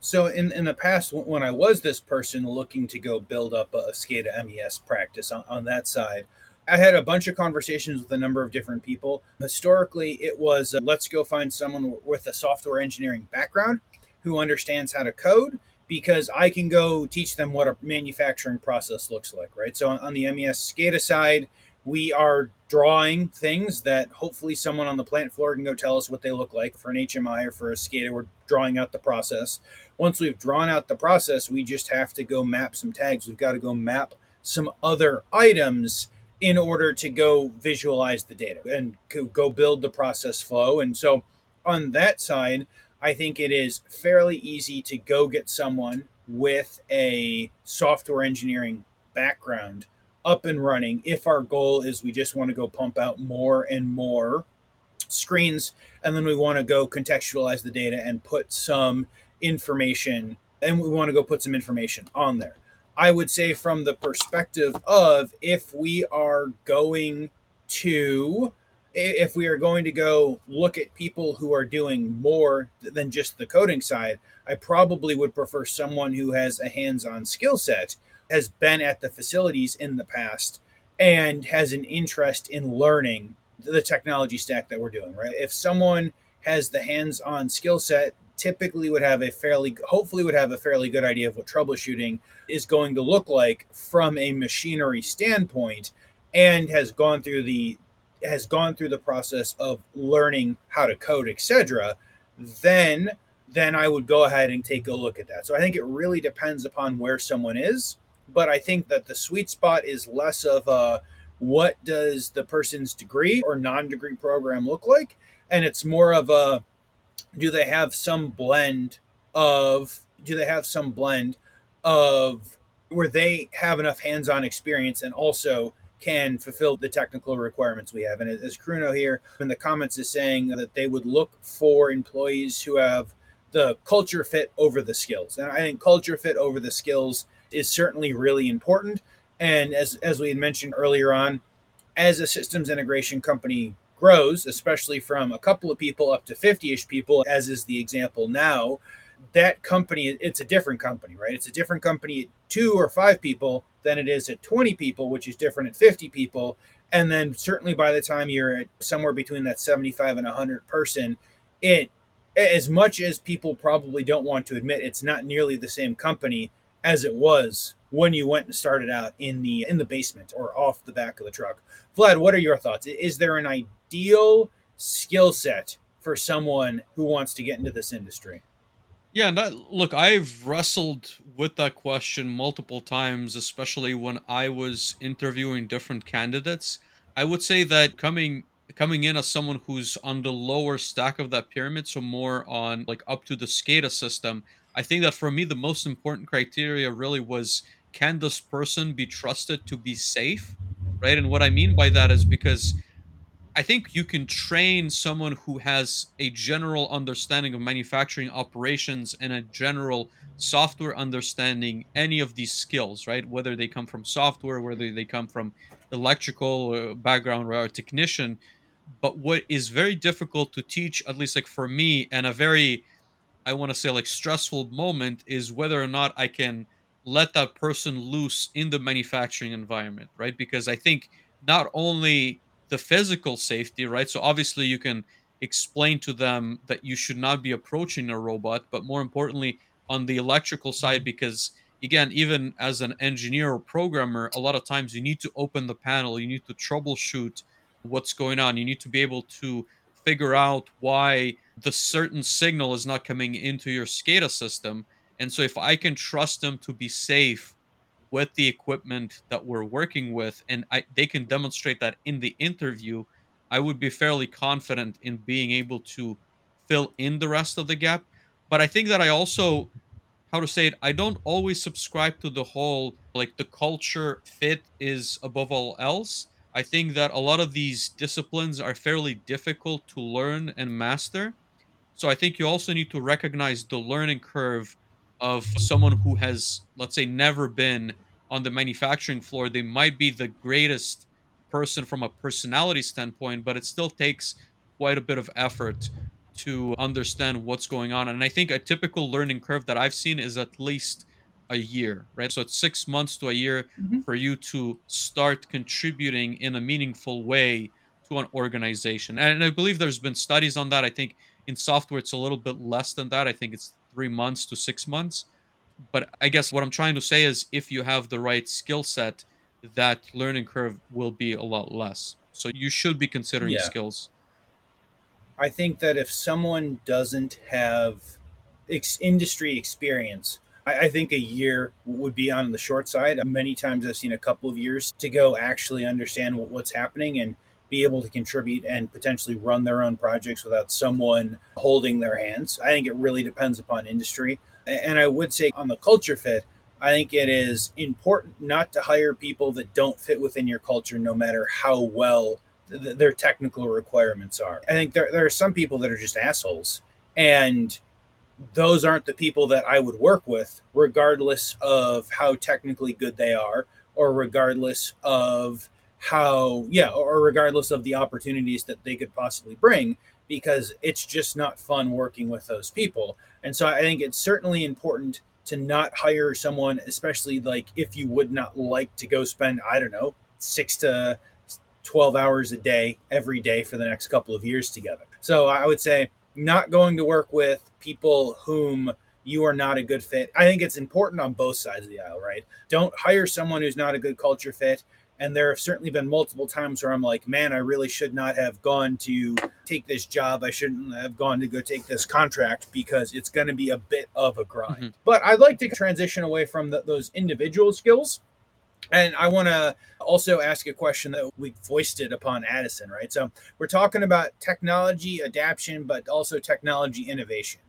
So in, in the past, when I was this person looking to go build up a SCADA MES practice on, on that side, I had a bunch of conversations with a number of different people. Historically, it was uh, let's go find someone with a software engineering background who understands how to code because I can go teach them what a manufacturing process looks like, right? So on the MES SCADA side, we are drawing things that hopefully someone on the plant floor can go tell us what they look like for an HMI or for a SCADA. We're drawing out the process. Once we've drawn out the process, we just have to go map some tags. We've got to go map some other items in order to go visualize the data and go build the process flow. And so on that side, I think it is fairly easy to go get someone with a software engineering background up and running if our goal is we just want to go pump out more and more screens and then we want to go contextualize the data and put some information and we want to go put some information on there. I would say from the perspective of if we are going to if we are going to go look at people who are doing more than just the coding side, I probably would prefer someone who has a hands on skill set, has been at the facilities in the past, and has an interest in learning the technology stack that we're doing, right? If someone has the hands on skill set, typically would have a fairly, hopefully, would have a fairly good idea of what troubleshooting is going to look like from a machinery standpoint and has gone through the has gone through the process of learning how to code, etc., then then I would go ahead and take a look at that. So I think it really depends upon where someone is, but I think that the sweet spot is less of a what does the person's degree or non-degree program look like, and it's more of a do they have some blend of do they have some blend of where they have enough hands-on experience and also can fulfill the technical requirements we have. And as Kruno here in the comments is saying that they would look for employees who have the culture fit over the skills. And I think culture fit over the skills is certainly really important. And as, as we had mentioned earlier on, as a systems integration company grows, especially from a couple of people up to 50 ish people, as is the example now, that company, it's a different company, right? It's a different company, at two or five people than it is at 20 people, which is different at 50 people. And then certainly by the time you're at somewhere between that 75 and 100 person, it, as much as people probably don't want to admit, it's not nearly the same company as it was when you went and started out in the in the basement or off the back of the truck. Vlad, what are your thoughts? Is there an ideal skill set for someone who wants to get into this industry? Yeah, look, I've wrestled with that question multiple times, especially when I was interviewing different candidates. I would say that coming coming in as someone who's on the lower stack of that pyramid, so more on like up to the SCADA system, I think that for me the most important criteria really was can this person be trusted to be safe, right? And what I mean by that is because I think you can train someone who has a general understanding of manufacturing operations and a general software understanding any of these skills, right? Whether they come from software, whether they come from electrical uh, background or a technician. But what is very difficult to teach, at least like for me, and a very, I want to say like stressful moment is whether or not I can let that person loose in the manufacturing environment, right? Because I think not only the physical safety, right? So obviously you can explain to them that you should not be approaching a robot, but more importantly, on the electrical side, because again, even as an engineer or programmer, a lot of times you need to open the panel, you need to troubleshoot what's going on, you need to be able to figure out why the certain signal is not coming into your SCADA system. And so if I can trust them to be safe with the equipment that we're working with and I, they can demonstrate that in the interview, I would be fairly confident in being able to fill in the rest of the gap. But I think that I also, how to say it, I don't always subscribe to the whole like the culture fit is above all else. I think that a lot of these disciplines are fairly difficult to learn and master. So I think you also need to recognize the learning curve of someone who has, let's say, never been on the manufacturing floor. They might be the greatest person from a personality standpoint, but it still takes quite a bit of effort to understand what's going on. And I think a typical learning curve that I've seen is at least a year, right? So it's six months to a year mm-hmm. for you to start contributing in a meaningful way to an organization. And I believe there's been studies on that. I think in software, it's a little bit less than that. I think it's three months to six months. But I guess what I'm trying to say is if you have the right skill set, that learning curve will be a lot less. So you should be considering yeah. skills. I think that if someone doesn't have ex- industry experience, I, I, think a year would be on the short side. Many times I've seen a couple of years to go actually understand what, what's happening and be able to contribute and potentially run their own projects without someone holding their hands. I think it really depends upon industry. And I would say on the culture fit, I think it is important not to hire people that don't fit within your culture, no matter how well th- their technical requirements are. I think there, there are some people that are just assholes, and those aren't the people that I would work with, regardless of how technically good they are, or regardless of how, yeah, or regardless of the opportunities that they could possibly bring, because it's just not fun working with those people. And so I think it's certainly important to not hire someone, especially like if you would not like to go spend, I don't know, six to 12 hours a day every day for the next couple of years together. So I would say not going to work with people whom you are not a good fit. I think it's important on both sides of the aisle, right? Don't hire someone who's not a good culture fit and there have certainly been multiple times where I'm like, man, I really should not have gone to take this job. I shouldn't have gone to go take this contract because it's going to be a bit of a grind. Mm-hmm. But I'd like to transition away from the, those individual skills. And I want to also ask a question that we voiced it upon Addison, right? So we're talking about technology adaptation, but also technology innovation.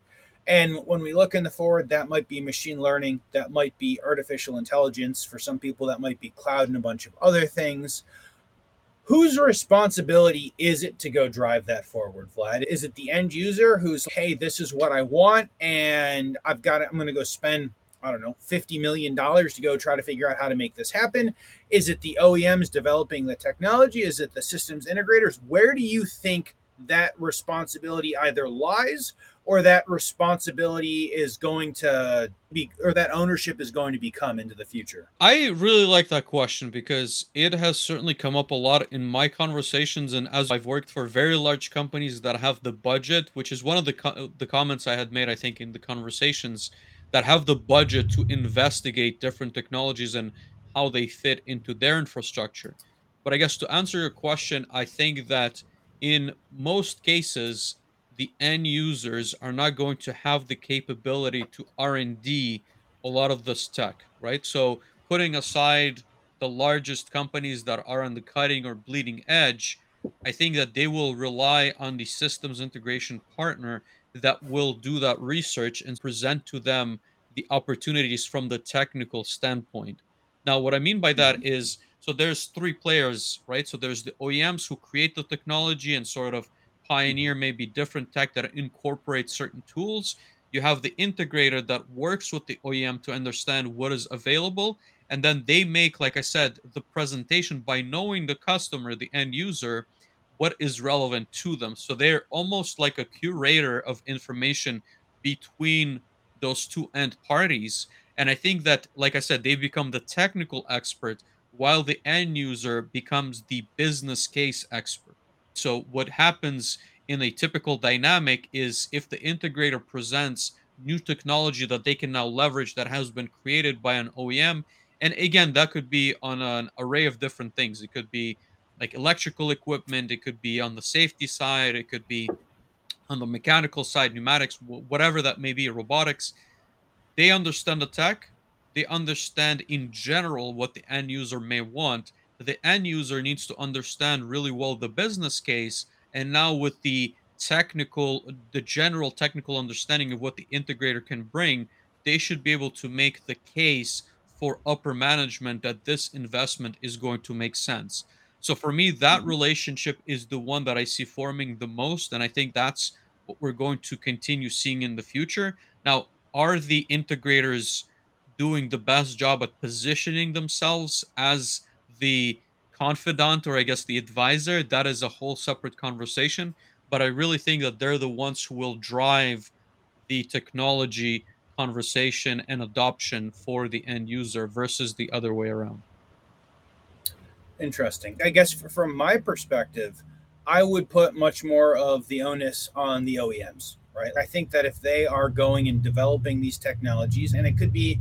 And when we look in the forward, that might be machine learning, that might be artificial intelligence. For some people, that might be cloud and a bunch of other things. Whose responsibility is it to go drive that forward, Vlad? Is it the end user who's, hey, this is what I want, and I've got it, I'm going to go spend, I don't know, $50 million to go try to figure out how to make this happen? Is it the OEMs developing the technology? Is it the systems integrators? Where do you think that responsibility either lies or that responsibility is going to be or that ownership is going to become into the future? I really like that question because it has certainly come up a lot in my conversations and as I've worked for very large companies that have the budget, which is one of the co- the comments I had made I think in the conversations that have the budget to investigate different technologies and how they fit into their infrastructure. But I guess to answer your question, I think that in most cases the end users are not going to have the capability to r&d a lot of this tech right? So putting aside the largest companies that are on the cutting or bleeding edge i think that they will rely on the systems integration partner that will do that research and present to them the opportunities from the technical standpoint. Now what i mean by that mm-hmm. so there's three players right? So there's the oems who create the technology and sort of pioneer maybe different tech that incorporates certain tools. You have the integrator that works with the OEM to understand what is available. And then they make, like I said, the presentation by knowing the customer, the end user, what is relevant to them. So they're almost like a curator of information between those two end parties. And I think that, like I said, they become the technical expert while the end user becomes the business case expert. So, what happens in a typical dynamic is if the integrator presents new technology that they can now leverage that has been created by an OEM, and again, that could be on an array of different things. It could be like electrical equipment, it could be on the safety side, it could be on the mechanical side, pneumatics, whatever that may be, robotics. They understand the tech, they understand in general what the end user may want. The end user needs to understand really well the business case. And now, with the technical, the general technical understanding of what the integrator can bring, they should be able to make the case for upper management that this investment is going to make sense. So for me, that mm-hmm. relationship is the one that I see forming the most. And I think that's what we're going to continue seeing in the future. Now, are the integrators doing the best job at positioning themselves as the confidant or I guess the advisor, that is a whole separate conversation. But I really think that they're the ones who will drive the technology conversation and adoption for the end user versus the other way around. Interesting. I guess from my perspective, I would put much more of the onus on the OEMs, right? I think that if they are going and developing these technologies, and it could be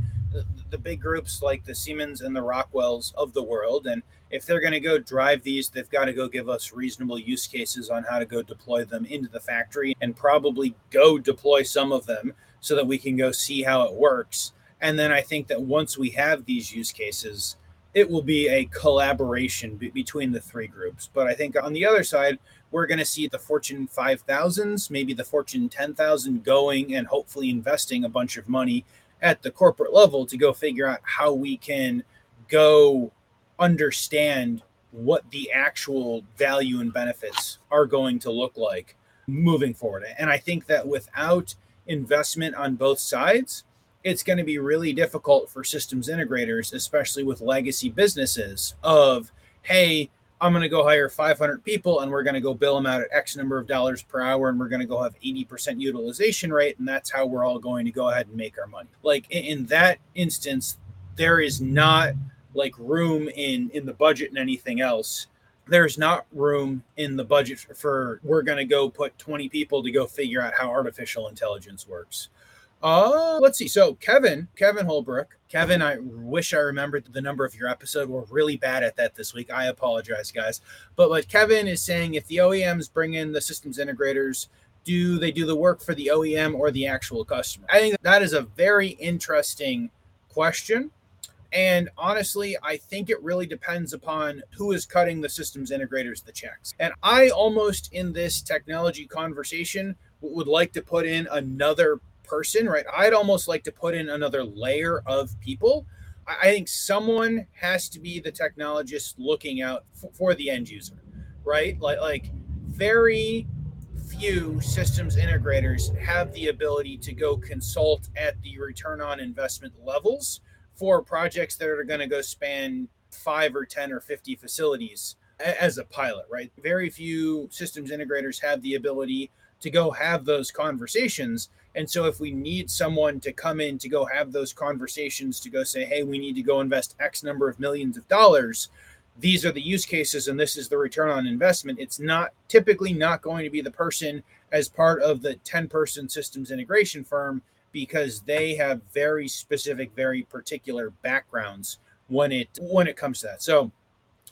the big groups like the Siemens and the Rockwells of the world. And if they're going to go drive these, they've got to go give us reasonable use cases on how to go deploy them into the factory and probably go deploy some of them so that we can go see how it works. And then I think that once we have these use cases, it will be a collaboration be- between the three groups. But I think on the other side, we're going to see the Fortune 5000s, maybe the Fortune 10,000 going and hopefully investing a bunch of money at the corporate level to go figure out how we can go understand what the actual value and benefits are going to look like moving forward. And I think that without investment on both sides, it's going to be really difficult for systems integrators, especially with legacy businesses, of, hey, I'm going to go hire 500 people and we're going to go bill them out at X number of dollars per hour and we're going to go have 80% utilization rate. And that's how we're all going to go ahead and make our money. Like in, that instance, there is not like room in in the budget and anything else there's not room in the budget for, for we're going to go put 20 people to go figure out how artificial intelligence works uh, let's see. So Kevin, Kevin Holbrook, Kevin, I wish I remembered the number of your episode. We're really bad at that this week. I apologize, guys. But what Kevin is saying, if the OEMs bring in the systems integrators, do they do the work for the OEM or the actual customer? I think that is a very interesting question. And honestly, I think it really depends upon who is cutting the systems integrators the checks. And I almost in this technology conversation would like to put in another person, right? I'd almost like to put in another layer of people. I think someone has to be the technologist looking out for, for the end user, right? Like, like very few systems integrators have the ability to go consult at the return on investment levels for projects that are going to go span five or 10 or 50 facilities as a pilot, right? Very few systems integrators have the ability to go have those conversations and so if we need someone to come in to go have those conversations to go say, hey, we need to go invest X number of millions of dollars, these are the use cases and this is the return on investment. It's not typically not going to be the person as part of the 10 person systems integration firm because they have very specific, very particular backgrounds when it when it comes to that. So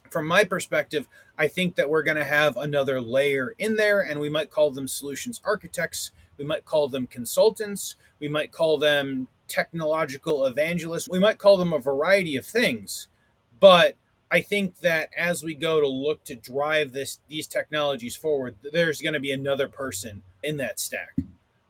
from my perspective, I think that we're going to have another layer in there and we might call them solutions architects we might call them consultants. We might call them technological evangelists. We might call them a variety of things. But I think that as we go to look to drive this these technologies forward, there's going to be another person in that stack.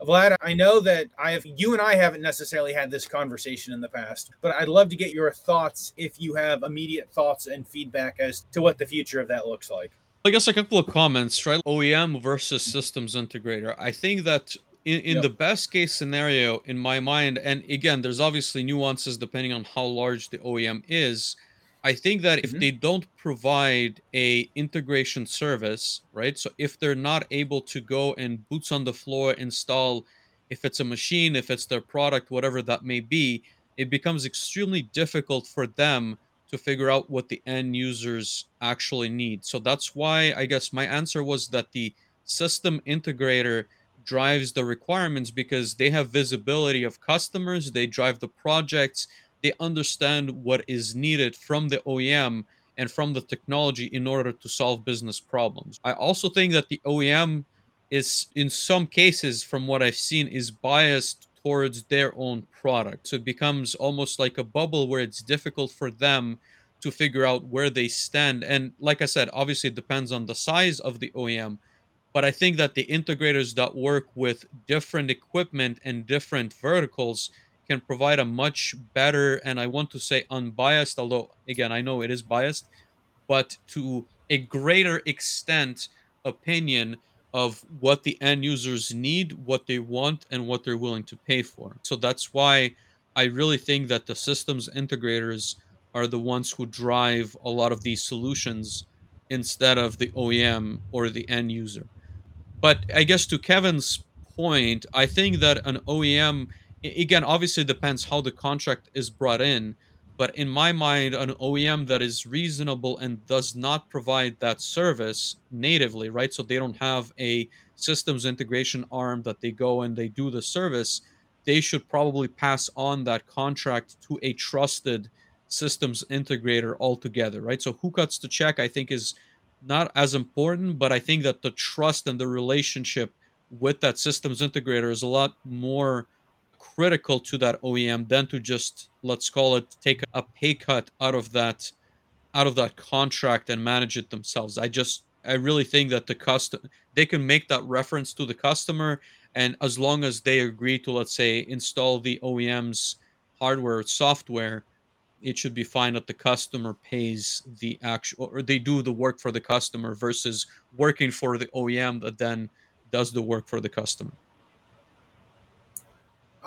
Vlad, I know that I have you and I haven't necessarily had this conversation in the past, but I'd love to get your thoughts if you have immediate thoughts and feedback as to what the future of that looks like. I guess a couple of comments, right? OEM versus systems integrator. I think that in, in yep. the best case scenario, in my mind, and again, there's obviously nuances depending on how large the OEM is. I think that if mm-hmm. they don't provide a integration service, right? So if they're not able to go and boots on the floor install, if it's a machine, if it's their product, whatever that may be, it becomes extremely difficult for them to figure out what the end users actually need. So that's why I guess my answer was that the system integrator drives the requirements because they have visibility of customers, they drive the projects, they understand what is needed from the OEM and from the technology in order to solve business problems. I also think that the OEM is in some cases from what I've seen is biased towards their own product. So it becomes almost like a bubble where it's difficult for them to figure out where they stand. And like I said, obviously it depends on the size of the OEM. But I think that the integrators that work with different equipment and different verticals can provide a much better and I want to say unbiased, although again I know it is biased, but to a greater extent opinion of what the end users need, what they want, and what they're willing to pay for. So that's why I really think that the systems integrators are the ones who drive a lot of these solutions instead of the OEM or the end user. But I guess to Kevin's point, I think that an OEM, again, obviously depends how the contract is brought in but in my mind, an OEM that is reasonable and does not provide that service natively, right? So they don't have a systems integration arm that they go and they do the service. They should probably pass on that contract to a trusted systems integrator altogether, right? So who cuts the check, I think, is not as important, but I think that the trust and the relationship with that systems integrator is a lot more critical to that OEM than to just let's call it take a pay cut out of that out of that contract and manage it themselves. I just I really think that the custom they can make that reference to the customer and as long as they agree to let's say install the OEM's hardware software it should be fine that the customer pays the actual or they do the work for the customer versus working for the OEM that then does the work for the customer.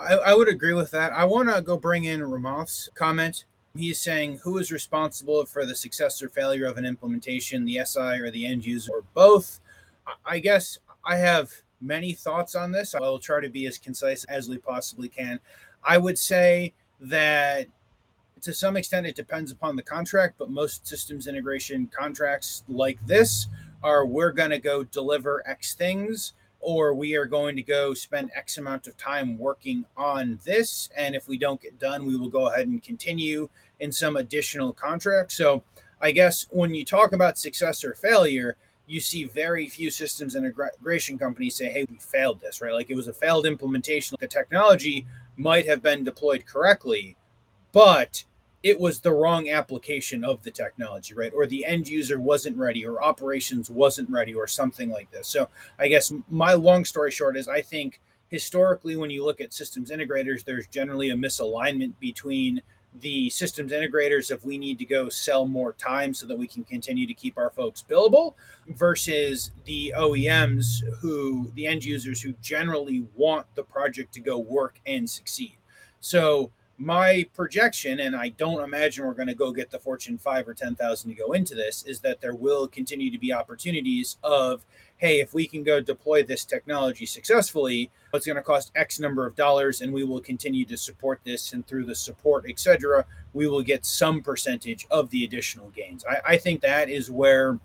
I, I would agree with that. I want to go bring in Ramoth's comment. He's saying who is responsible for the success or failure of an implementation, the SI or the end user, or both. I guess I have many thoughts on this. I will try to be as concise as we possibly can. I would say that to some extent it depends upon the contract, but most systems integration contracts like this are we're going to go deliver X things or we are going to go spend X amount of time working on this. And if we don't get done, we will go ahead and continue in some additional contract. So I guess when you talk about success or failure, you see very few systems integration companies say, hey, we failed this, right? Like it was a failed implementation. The technology might have been deployed correctly, but it was the wrong application of the technology, right? Or the end user wasn't ready, or operations wasn't ready, or something like this. So, I guess my long story short is I think historically, when you look at systems integrators, there's generally a misalignment between the systems integrators if we need to go sell more time so that we can continue to keep our folks billable versus the OEMs who the end users who generally want the project to go work and succeed. So my projection, and I don't imagine we're going to go get the Fortune 5 or 10,000 to go into this, is that there will continue to be opportunities of, hey, if we can go deploy this technology successfully, it's going to cost X number of dollars, and we will continue to support this. And through the support, etc., we will get some percentage of the additional gains. I, I think that is where.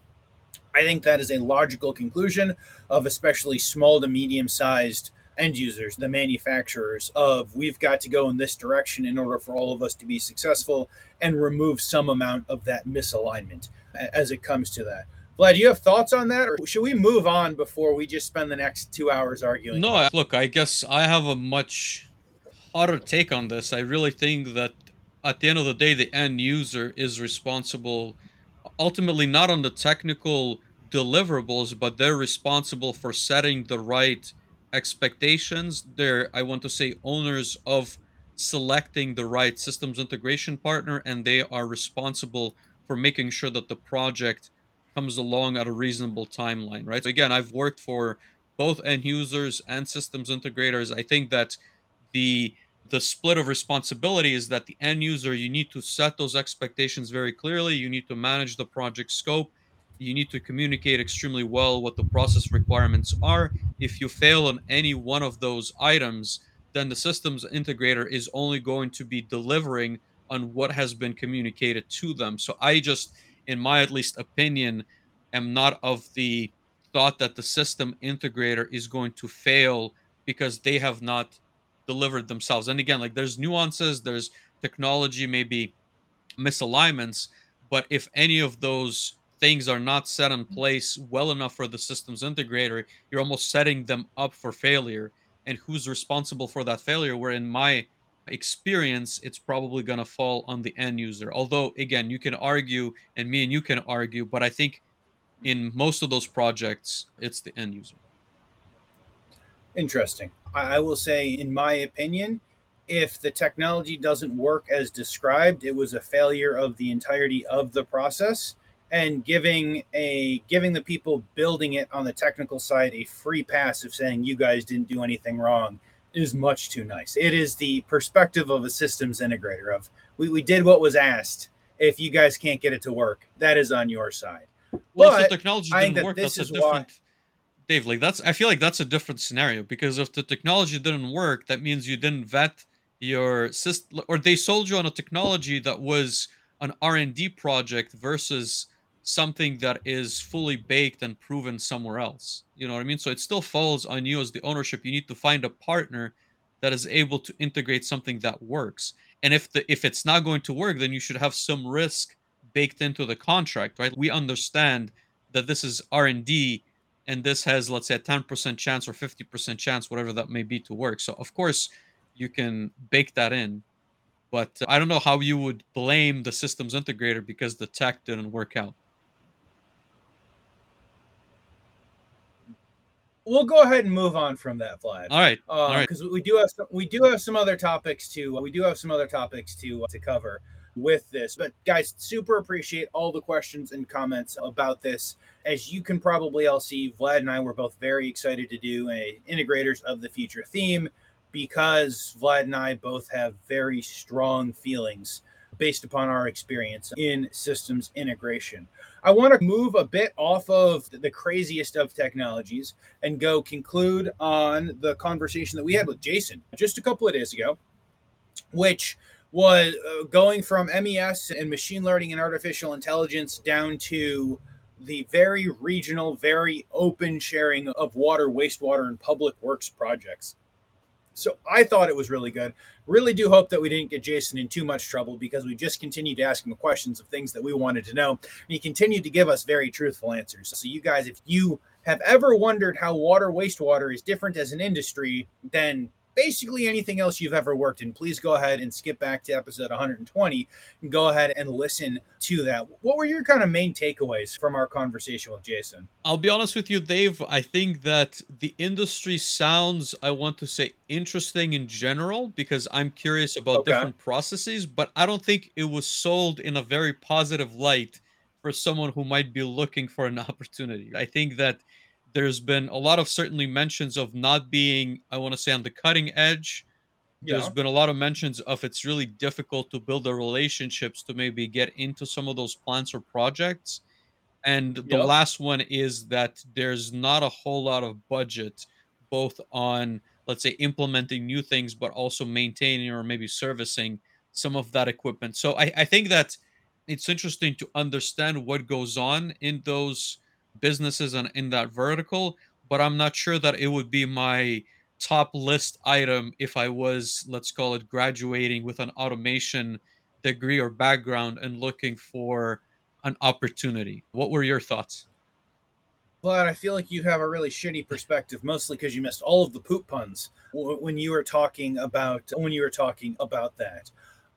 I think that is a logical conclusion of especially small to medium sized end users, the manufacturers, of we've got to go in this direction in order for all of us to be successful and remove some amount of that misalignment as it comes to that. Vlad, do you have thoughts on that, or should we move on before we just spend the next two hours arguing? No, look, I guess I have a much hotter take on this. I really think that at the end of the day, the end user is responsible ultimately not on the technical deliverables, but they're responsible for setting the right expectations. They're, I want to say, owners of selecting the right systems integration partner, and they are responsible for making sure that the project comes along at a reasonable timeline, right? So again, I've worked for both end users and systems integrators. I think that the the split of responsibility is that the end user you need to set those expectations very clearly you need to manage the project scope you need to communicate extremely well what the process requirements are. If you fail on any one of those items, then the systems integrator is only going to be delivering on what has been communicated to them. So I just, in my at least opinion, am not of the thought that the system integrator is going to fail because they have not delivered themselves. And again, like there's nuances, there's technology, maybe misalignments, but if any of those things are not set in mm-hmm. place well enough for the systems integrator, you're almost setting them up for failure. And who's responsible for that failure? Where in my experience, it's probably going to fall on the end user. Although, again, you can argue, and me and you can argue, but I think in most of those projects, it's the end user. Interesting. I will say, in my opinion, if the technology doesn't work as described, it was a failure of the entirety of the process and giving a giving the people building it on the technical side a free pass of saying you guys didn't do anything wrong is much too nice. It is the perspective of a systems integrator of we, we did what was asked. If you guys can't get it to work, that is on your side. Well, but if the technology didn't that work, that's a different why, Dave, like that's I feel like that's a different scenario because if the technology didn't work, that means you didn't vet your system or they sold you on a technology that was an R&D project versus something that is fully baked and proven somewhere else. You know what I mean? So it still falls on you as the ownership. You need to find a partner that is able to integrate something that works. And if the if it's not going to work, then you should have some risk baked into the contract, right? We understand that this is R&D and this has let's say a 10% chance or 50% chance whatever that may be to work. So of course you can bake that in. But uh, I don't know how you would blame the systems integrator because the tech didn't work out. We'll go ahead and move on from that, Vlad. All right, um, all right. Because we do have some, we do have some other topics to we do have some other topics to to cover with this. But guys, super appreciate all the questions and comments about this. As you can probably all see, Vlad and I were both very excited to do a integrators of the future theme because Vlad and I both have very strong feelings based upon our experience in systems integration. I want to move a bit off of the craziest of technologies and go conclude on the conversation that we had with Jason just a couple of days ago, which was uh, going from MES and machine learning and artificial intelligence down to the very regional, very open sharing of water, wastewater, and public works projects. So I thought it was really good. Really do hope that we didn't get Jason in too much trouble because we just continued to ask him questions of things that we wanted to know. And he continued to give us very truthful answers. So, you guys, if you have ever wondered how water, wastewater is different as an industry, then basically anything else you've ever worked in, please go ahead and skip back to episode 120 and go ahead and listen to that. What were your kind of main takeaways from our conversation with Jason? I'll be honest with you, Dave. I think that the industry sounds, I want to say, interesting in general because I'm curious about okay. different processes, but I don't think it was sold in a very positive light for someone who might be looking for an opportunity. I think that there's been a lot of certainly mentions of not being, I want to say, on the cutting edge. Yeah. There's been a lot of mentions of it's really difficult to build the relationships to maybe get into some of those plants or projects. And the yep. last one is that there's not a whole lot of budget, both on, let's say, implementing new things, but also maintaining or maybe servicing some of that equipment. So I, I think that it's interesting to understand what goes on in those businesses and in that vertical, but I'm not sure that it would be my top list item if I was, let's call it, graduating with an automation degree or background and looking for an opportunity. What were your thoughts? But I feel like you have a really shitty perspective, mostly because you missed all of the poop puns when you were talking about when you were talking about that.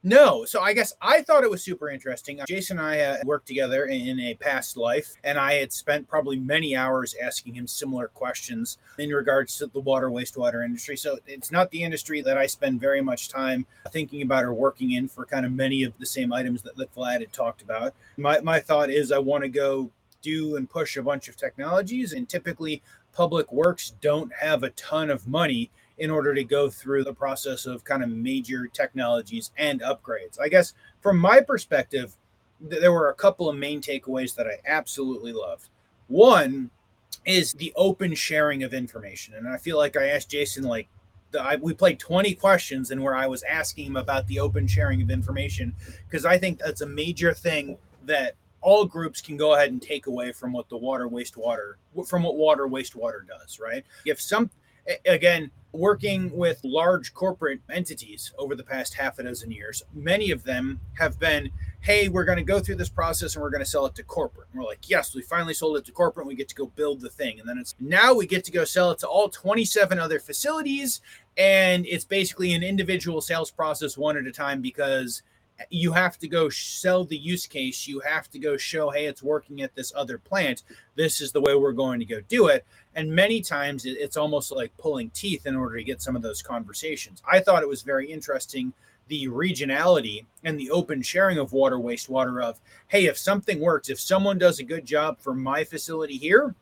No. So I guess I thought it was super interesting. Jason and I had worked together in a past life, and I had spent probably many hours asking him similar questions in regards to the water wastewater industry. So it's not the industry that I spend very much time thinking about or working in for kind of many of the same items that, that Vlad had talked about. My, my thought is I want to go do and push a bunch of technologies, and typically public works don't have a ton of money in order to go through the process of kind of major technologies and upgrades. I guess from my perspective, th- there were a couple of main takeaways that I absolutely loved. One is the open sharing of information. And I feel like I asked Jason like I, we played 20 questions and where I was asking him about the open sharing of information because I think that's a major thing that all groups can go ahead and take away from what the water wastewater from what water wastewater does right if some again working with large corporate entities over the past half a dozen years many of them have been hey we're going to go through this process and we're going to sell it to corporate. And we're like yes we finally sold it to corporate and we get to go build the thing. And then it's now we get to go sell it to all 27 other facilities and it's basically an individual sales process one at a time because you have to go sell the use case. You have to go show, hey, it's working at this other plant. This is the way we're going to go do it. And many times it's almost like pulling teeth in order to get some of those conversations. I thought it was very interesting the regionality and the open sharing of water, wastewater of, hey, if something works, if someone does a good job for my facility here,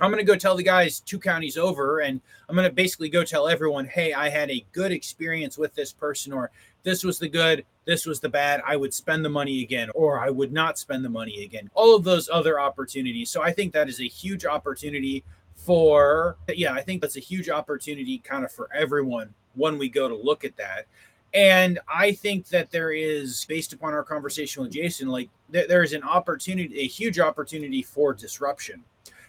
I'm going to go tell the guys two counties over, and I'm going to basically go tell everyone, hey, I had a good experience with this person, or this was the good, this was the bad. I would spend the money again, or I would not spend the money again. All of those other opportunities. So I think that is a huge opportunity for, yeah, I think that's a huge opportunity kind of for everyone when we go to look at that. And I think that there is, based upon our conversation with Jason, like th- there is an opportunity, a huge opportunity for disruption.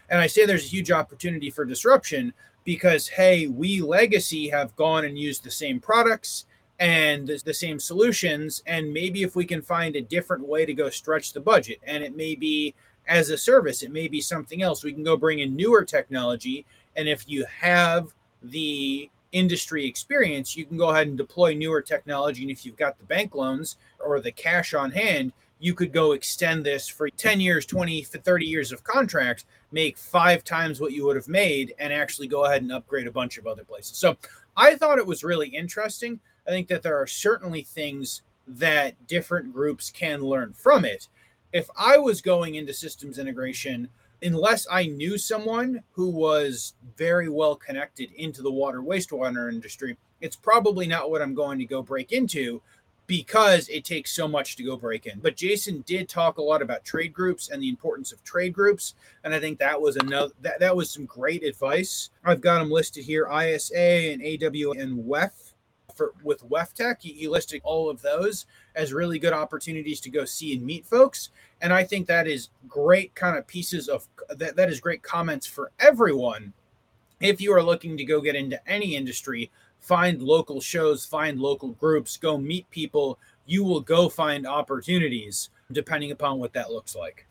And I say there's a huge opportunity for disruption because, hey, we legacy have gone and used the same products and the same solutions. And maybe if we can find a different way to go stretch the budget, and it may be as a service, it may be something else. We can go bring in newer technology. And if you have the industry experience, you can go ahead and deploy newer technology. And if you've got the bank loans or the cash on hand, you could go extend this for 10 years, 20, 30 years of contract, make five times what you would have made, and actually go ahead and upgrade a bunch of other places. So I thought it was really interesting. I think that there are certainly things that different groups can learn from it. If I was going into systems integration, unless I knew someone who was very well connected into the water wastewater industry, it's probably not what I'm going to go break into because it takes so much to go break in. But Jason did talk a lot about trade groups and the importance of trade groups, and I think that was another that, that was some great advice. I've got them listed here: ISA and AW and WEF for with WEFTEC, he, he listed all of those as really good opportunities to go see and meet folks. And I think that is great kind of pieces of that, that is great comments for everyone. If you are looking to go get into any industry, find local shows, find local groups, go meet people, you will go find opportunities depending upon what that looks like.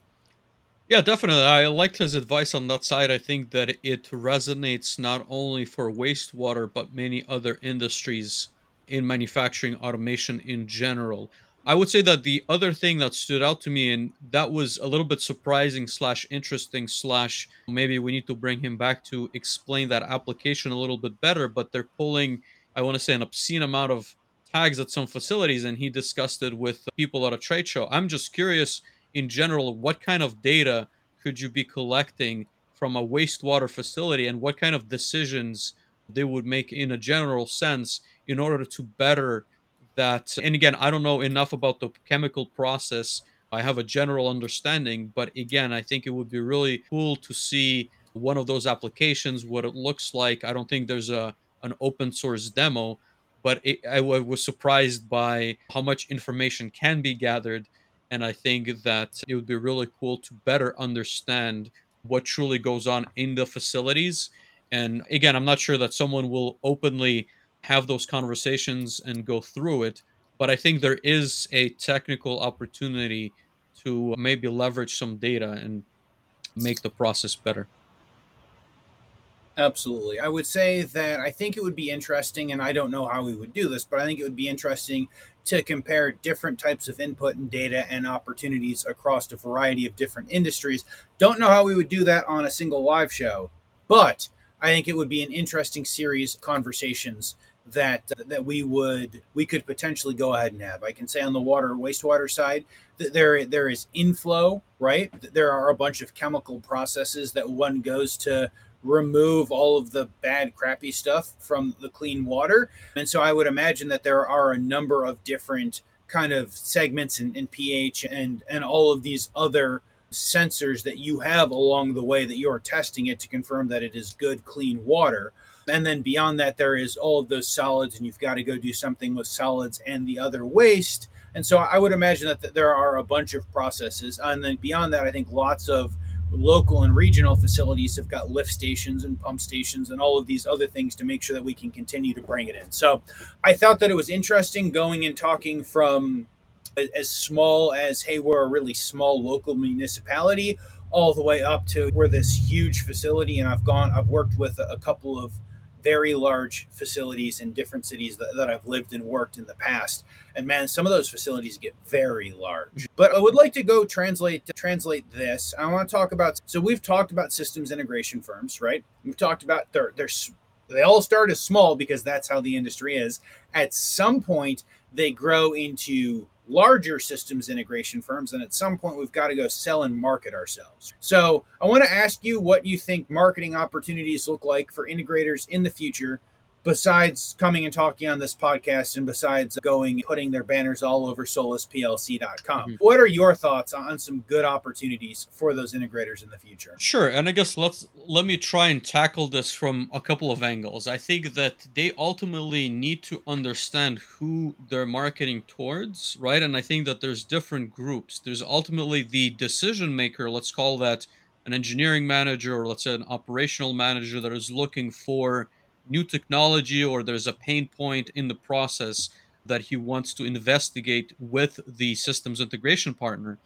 Yeah, definitely. I liked his advice on that side. I think that it resonates not only for wastewater, but many other industries in manufacturing automation in general. I would say that the other thing that stood out to me, and that was a little bit surprising slash interesting slash maybe we need to bring him back to explain that application a little bit better. But they're pulling, I want to say, an obscene amount of tags at some facilities, and he discussed it with people at a trade show. I'm just curious in general, what kind of data could you be collecting from a wastewater facility and what kind of decisions they would make in a general sense in order to better that? And again i don't know enough about the chemical process. I have a general understanding but again i think it would be really cool to see one of those applications what it looks like. I don't think there's a an open source demo but it, I was surprised by how much information can be gathered and I think that it would be really cool to better understand what truly goes on in the facilities. And again, I'm not sure that someone will openly have those conversations and go through it, but I think there is a technical opportunity to maybe leverage some data and make the process better. Absolutely. I would say that I think it would be interesting, and I don't know how we would do this, but I think it would be interesting to compare different types of input and data and opportunities across a variety of different industries. Don't know how we would do that on a single live show, but I think it would be an interesting series of conversations that uh, that we would we could potentially go ahead and have. I can say on the water wastewater side that there there is inflow, right? There are a bunch of chemical processes that one goes to remove all of the bad, crappy stuff from the clean water. And so I would imagine that there are a number of different kind of segments in pH and and all of these other sensors that you have along the way that you're testing it to confirm that it is good, clean water. And then beyond that, there is all of those solids, and you've got to go do something with solids and the other waste. And so I would imagine that there are a bunch of processes. And then beyond that, I think lots of local and regional facilities have got lift stations and pump stations and all of these other things to make sure that we can continue to bring it in. So I thought that it was interesting going and talking from as small as, hey, we're a really small local municipality, all the way up to we're this huge facility. And I've gone, I've worked with a couple of very large facilities in different cities that, that I've lived and worked in the past. And man, some of those facilities get very large. But I would like to go translate to translate this. I want to talk about so we've talked about systems integration firms, right? We've talked about they all start as small because that's how the industry is. At some point, they grow into larger systems integration firms. And at some point, we've got to go sell and market ourselves. So I want to ask you what you think marketing opportunities look like for integrators in the future besides coming and talking on this podcast and besides going and putting their banners all over solisplc.com mm-hmm. what are your thoughts on some good opportunities for those integrators in the future? Sure and i guess let's let me try and tackle this from a couple of angles. I think that they ultimately need to understand who they're marketing towards right? And i think that there's different groups. There's ultimately the decision maker let's call that an engineering manager or let's say an operational manager that is looking for new technology or there's a pain point in the process that he wants to investigate with the systems integration partner.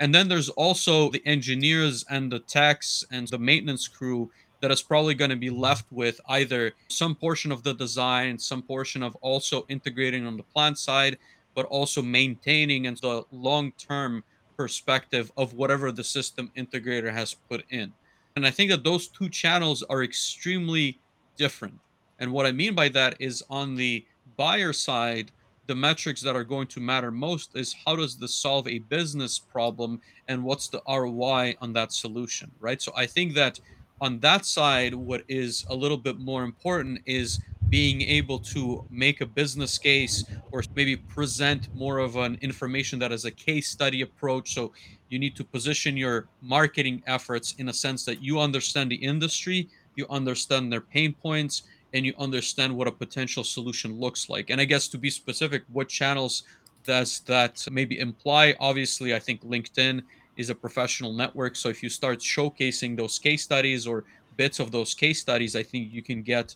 And then there's also the engineers and the techs and the maintenance crew that is probably going to be left with either some portion of the design, some portion of also integrating on the plant side, but also maintaining and the long term perspective of whatever the system integrator has put in. And I think that those two channels are extremely different. And what I mean by that is on the buyer side, the metrics that are going to matter most is how does this solve a business problem and what's the ROI on that solution, right? So I think that on that side, what is a little bit more important is being able to make a business case or maybe present more of an information that is a case study approach. So you need to position your marketing efforts in a sense that you understand the industry, you understand their pain points and you understand what a potential solution looks like. And I guess to be specific, what channels does that maybe imply? Obviously, I think LinkedIn is a professional network. So if you start showcasing those case studies or bits of those case studies, I think you can get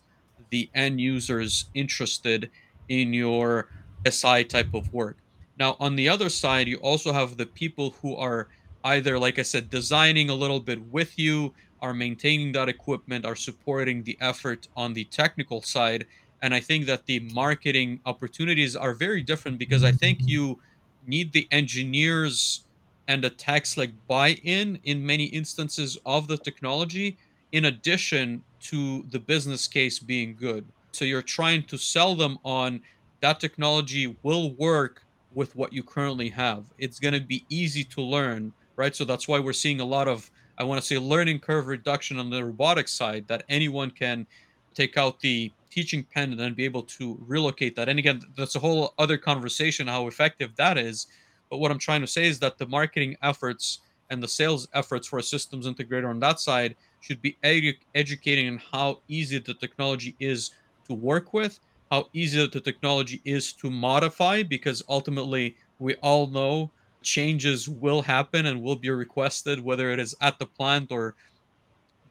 the end users interested in your SI type of work. Now, on the other side, you also have the people who are either, like I said, designing a little bit with you, are maintaining that equipment, are supporting the effort on the technical side. And I think that the marketing opportunities are very different because I think you need the engineers and the techs like buy-in in many instances of the technology in addition to the business case being good. So you're trying to sell them on that technology will work with what you currently have. It's going to be easy to learn, right? So that's why we're seeing a lot of I want to say learning curve reduction on the robotics side that anyone can take out the teaching pen and then be able to relocate that. And again, that's a whole other conversation how effective that is. But what I'm trying to say is that the marketing efforts and the sales efforts for a systems integrator on that side should be edu- educating on how easy the technology is to work with, how easy the technology is to modify, because ultimately we all know changes will happen and will be requested, whether it is at the plant or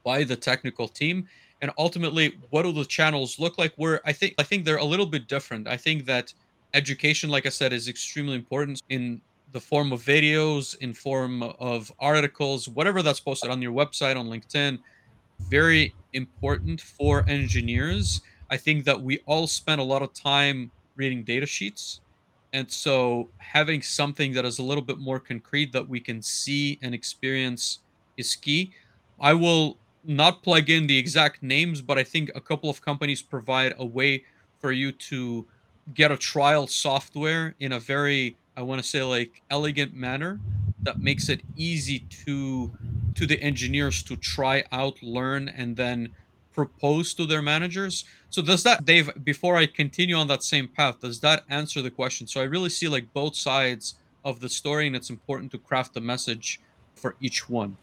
by the technical team. And ultimately, what do the channels look like? Where I think I think they're a little bit different. I think that education, like I said, is extremely important in the form of videos, in form of articles, whatever that's posted on your website, on LinkedIn. Very important for engineers. I think that we all spend a lot of time reading data sheets and so having something that is a little bit more concrete that we can see and experience is key. I will not plug in the exact names, but I think a couple of companies provide a way for you to get a trial software in a very I want to say like elegant manner that makes it easy to to the engineers to try out, learn, and then propose to their managers. So does that, Dave? Before I continue on that same path, does that answer the question? So I really see like both sides of the story, and it's important to craft the message for each one.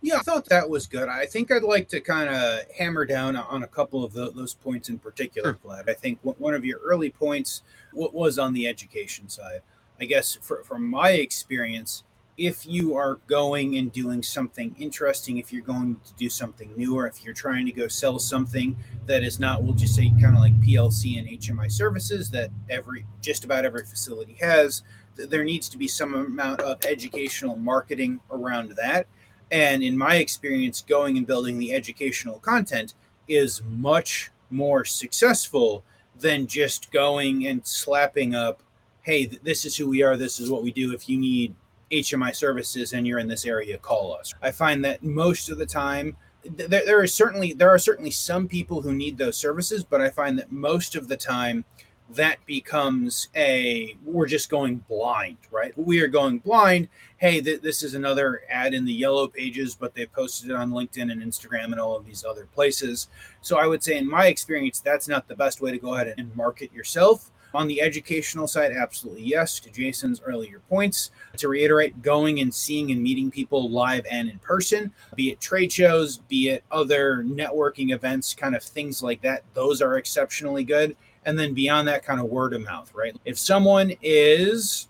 Yeah, I thought that was good. I think I'd like to kind of hammer down on a couple of the, those points in particular, sure. Vlad. I think one of your early points was on the education side. I guess for, from my experience, if you are going and doing something interesting, if you're going to do something new, or if you're trying to go sell something that is not, we'll just say, kind of like PLC and HMI services that every just about every facility has, there needs to be some amount of educational marketing around that and in my experience, going and building the educational content is much more successful than just going and slapping up, hey, this is who we are, this is what we do. If you need HMI services and you're in this area, call us. I find that most of the time, there, there is certainly there are certainly some people who need those services, but I find that most of the time that becomes a we're just going blind, right? We are going blind. Hey, th- this is another ad in the yellow pages, but they posted it on LinkedIn and Instagram and all of these other places. So I would say, in my experience, that's not the best way to go ahead and market yourself. On the educational side, absolutely yes. To Jason's earlier points, to reiterate, going and seeing and meeting people live and in person, be it trade shows, be it other networking events, kind of things like that, those are exceptionally good and then beyond that kind of word of mouth right if someone is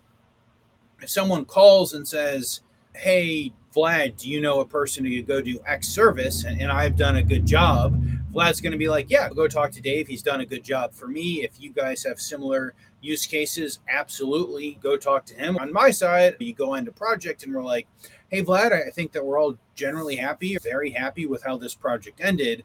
if someone calls and says hey vlad do you know a person who could go do x service? And, and i've done a good job. Vlad's going to be like yeah go talk to dave. He's done a good job for me. If you guys have similar use cases absolutely go talk to him. On my side you go into project and we're like hey vlad i think that we're all generally happy very happy with how this project ended.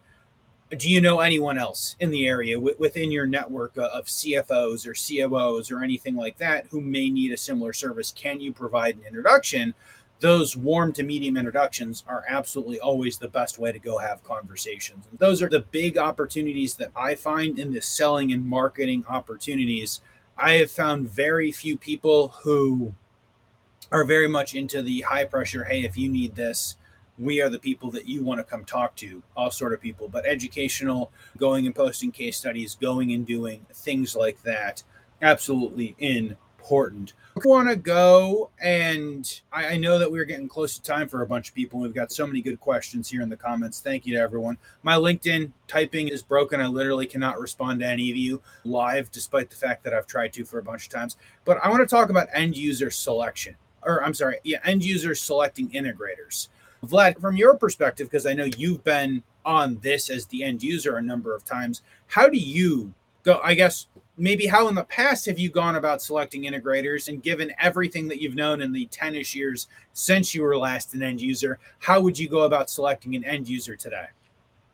Do you know anyone else in the area w- within your network of CFOs or COOs or anything like that who may need a similar service? Can you provide an introduction? Those warm to medium introductions are absolutely always the best way to go have conversations. And those are the big opportunities that I find in the selling and marketing opportunities. I have found very few people who are very much into the high pressure, hey, if you need this, we are the people that you want to come talk to, all sort of people, but educational, going and posting case studies, going and doing things like that, absolutely important. I want to go, and I, know that we're getting close to time for a bunch of people. We've got so many good questions here in the comments. Thank you to everyone. My LinkedIn typing is broken. I literally cannot respond to any of you live, despite the fact that I've tried to for a bunch of times. But I want to talk about end user selection, or I'm sorry, yeah, end user selecting integrators. Vlad, from your perspective, because I know you've been on this as the end user a number of times, how do you go? I guess maybe how in the past have you gone about selecting integrators and given everything that you've known in the 10 ish years since you were last an end user, how would you go about selecting an end user today?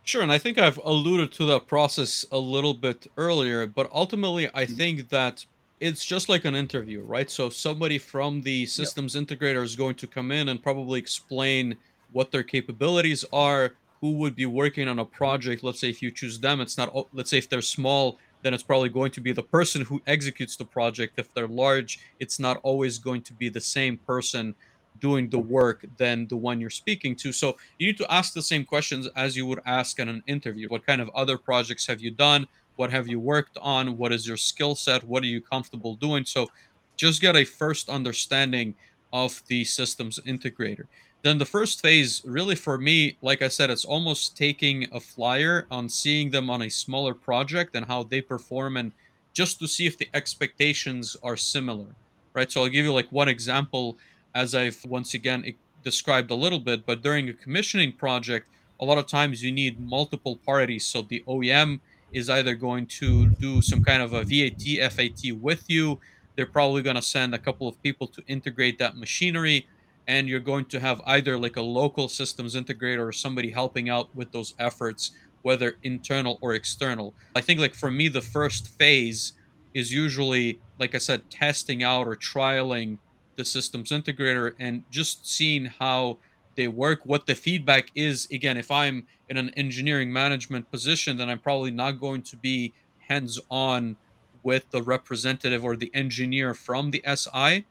Sure, and I think I've alluded to that process a little bit earlier, but ultimately, I mm-hmm. think that it's just like an interview, right? So somebody from the systems yep. integrator is going to come in and probably explain what their capabilities are, who would be working on a project. Let's say if you choose them, it's not, let's say if they're small, then it's probably going to be the person who executes the project. If they're large, it's not always going to be the same person doing the work than the one you're speaking to. So you need to ask the same questions as you would ask in an interview. What kind of other projects have you done? What have you worked on? What is your skill set? What are you comfortable doing? So just get a first understanding of the systems integrator then the first phase really for me like i said it's almost taking a flyer on seeing them on a smaller project and how they perform and just to see if the expectations are similar right? So i'll give you like one example as i've once again described a little bit but during a commissioning project a lot of times you need multiple parties. So the oem is either going to do some kind of a vat fat with you. They're probably going to send a couple of people to integrate that machinery and you're going to have either like a local systems integrator or somebody helping out with those efforts whether internal or external. I think like for me the first phase is usually like i said testing out or trialing the systems integrator and just seeing how they work what the feedback is. Again if i'm in an engineering management position then i'm probably not going to be hands on with the representative or the engineer from the si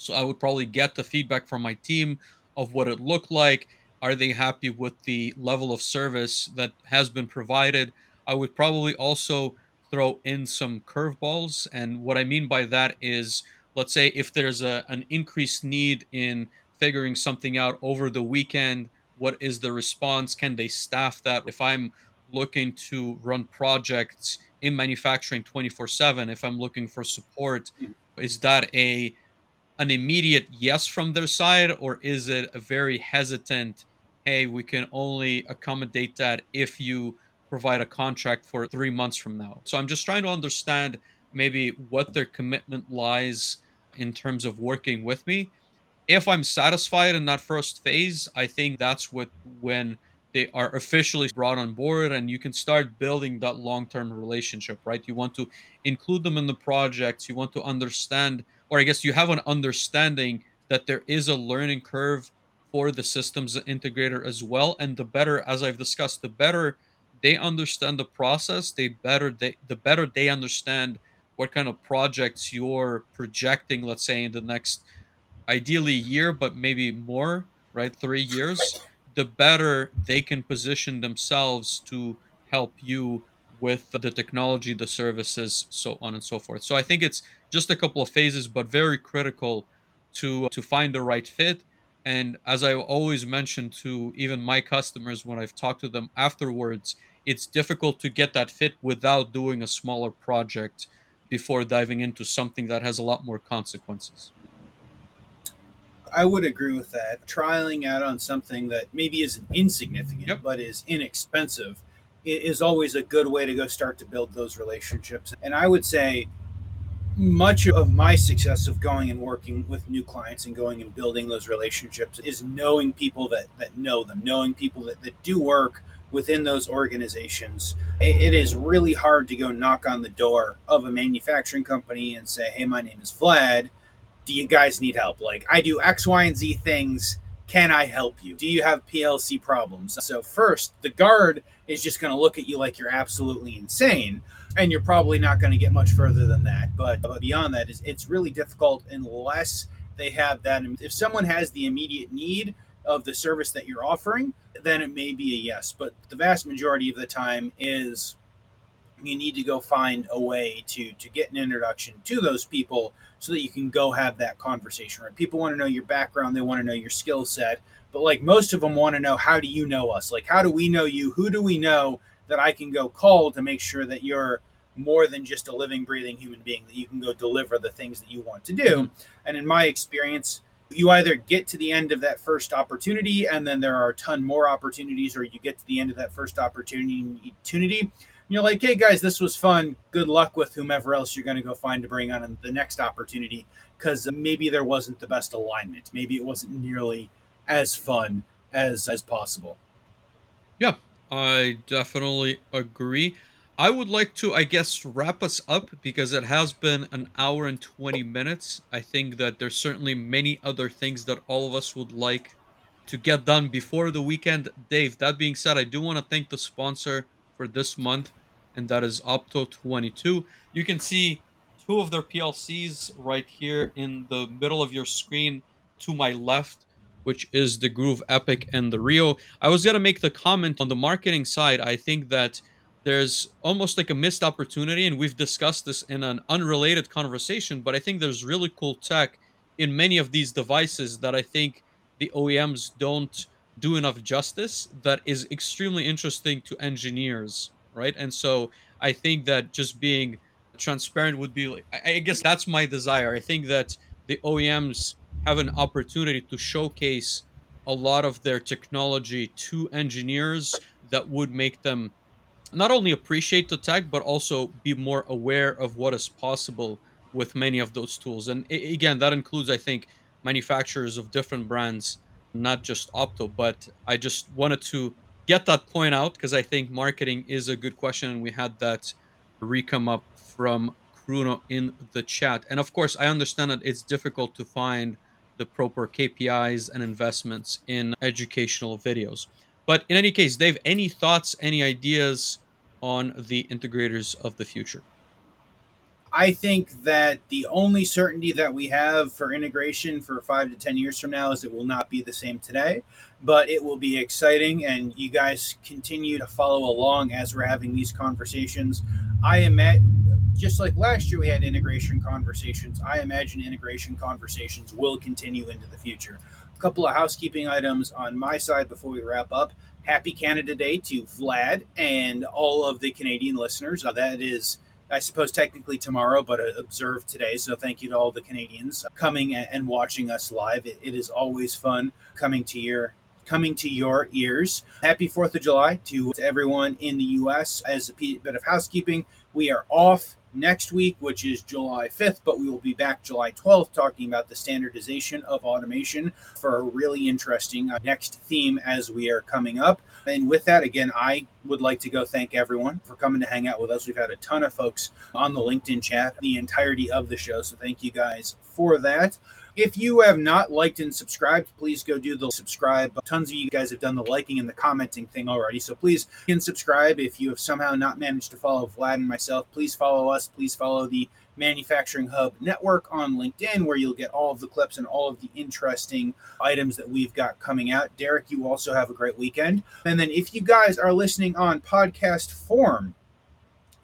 so I would probably get the feedback from my team of what it looked like. Are they happy with the level of service that has been provided? I would probably also throw in some curveballs. And what I mean by that is, let's say if there's a, an increased need in figuring something out over the weekend. What is the response? Can they staff that? If I'm looking to run projects in manufacturing 24 7 if i'm looking for support is that a an immediate yes from their side or is it a very hesitant hey we can only accommodate that if you provide a contract for three months from now? So i'm just trying to understand maybe what their commitment lies in terms of working with me. If i'm satisfied in that first phase i think that's what when they are officially brought on board and you can start building that long-term relationship right? You want to include them in the projects. You want to understand or i guess you have an understanding that there is a learning curve for the systems integrator as well. And the better as i've discussed the better they understand the process they better they the better they understand what kind of projects you're projecting let's say in the next ideally year but maybe more right three years the better they can position themselves to help you with the technology, the services, so on and so forth. So I think it's just a couple of phases, but very critical to to find the right fit. And as I always mention to even my customers when I've talked to them afterwards, it's difficult to get that fit without doing a smaller project before diving into something that has a lot more consequences. I would agree with that. Trialing out on something that maybe isn't insignificant, yep. but is inexpensive is always a good way to go start to build those relationships. And I would say much of my success of going and working with new clients and going and building those relationships is knowing people that that know them, knowing people that, that do work within those organizations. It is really hard to go knock on the door of a manufacturing company and say, Hey, my name is Vlad do you guys need help? Like, I do X, Y, and Z things. Can I help you? Do you have PLC problems? So, first, the guard is just going to look at you like you're absolutely insane. And you're probably not going to get much further than that. But, but beyond that, is it's really difficult unless they have that. If someone has the immediate need of the service that you're offering, then it may be a yes. But the vast majority of the time is you need to go find a way to to get an introduction to those people so that you can go have that conversation right? People want to know your background they want to know your skill set but like most of them want to know how do you know us? Like how do we know you? Who do we know that i can go call to make sure that you're more than just a living breathing human being that you can go deliver the things that you want to do? And in my experience you either get to the end of that first opportunity and then there are a ton more opportunities or you get to the end of that first opportunity you're like, hey guys, this was fun. Good luck with whomever else you're going to go find to bring on the next opportunity because maybe there wasn't the best alignment. Maybe it wasn't nearly as fun as as possible. Yeah, I definitely agree. I would like to, I guess, wrap us up because it has been an hour and 20 minutes. I think that there's certainly many other things that all of us would like to get done before the weekend. Dave, that being said, I do want to thank the sponsor for this month, and that is Opto 22. You can see two of their PLCs right here in the middle of your screen to my left, which is the groov EPIC and the Rio. I was going to make the comment on the marketing side. I think that there's almost like a missed opportunity, and we've discussed this in an unrelated conversation, but I think there's really cool tech in many of these devices that I think the OEMs don't do enough justice that is extremely interesting to engineers right? And so I think that just being transparent would be, I guess that's my desire. I think that the OEMs have an opportunity to showcase a lot of their technology to engineers that would make them not only appreciate the tech but also be more aware of what is possible with many of those tools and again that includes i think manufacturers of different brands not just opto but i just wanted to get that point out because I think marketing is a good question, and we had that re-come up from Bruno in the chat. And of course, I understand that it's difficult to find the proper KPIs and investments in educational videos. But in any case, Dave, any thoughts, any ideas on the integrators of the future? I think that the only certainty that we have for integration for five to 10 years from now is it will not be the same today, but it will be exciting. And you guys continue to follow along as we're having these conversations. I am at, just like last year we had integration conversations, I imagine integration conversations will continue into the future. A couple of housekeeping items on my side before we wrap up. Happy Canada Day to Vlad and all of the Canadian listeners. Uh, that is I suppose technically tomorrow, but uh, observed today. So thank you to all the Canadians coming and watching us live. it, it is always fun coming to your coming to your ears. Happy 4th of July to everyone in the US. As a bit of housekeeping, we are off next week, which is July 5th, but we will be back July 12th talking about the standardization of automation for a really interesting uh, next theme as we are coming up. And with that, again, I would like to go thank everyone for coming to hang out with us. We've had a ton of folks on the LinkedIn chat the entirety of the show. So thank you guys for that. If you have not liked and subscribed, please go do the subscribe. Tons of you guys have done the liking and the commenting thing already. So please can subscribe. If you have somehow not managed to follow Vlad and myself, please follow us. Please follow the Manufacturing Hub Network on LinkedIn, where you'll get all of the clips and all of the interesting items that we've got coming out. Derek, you also have a great weekend. And then if you guys are listening on podcast form,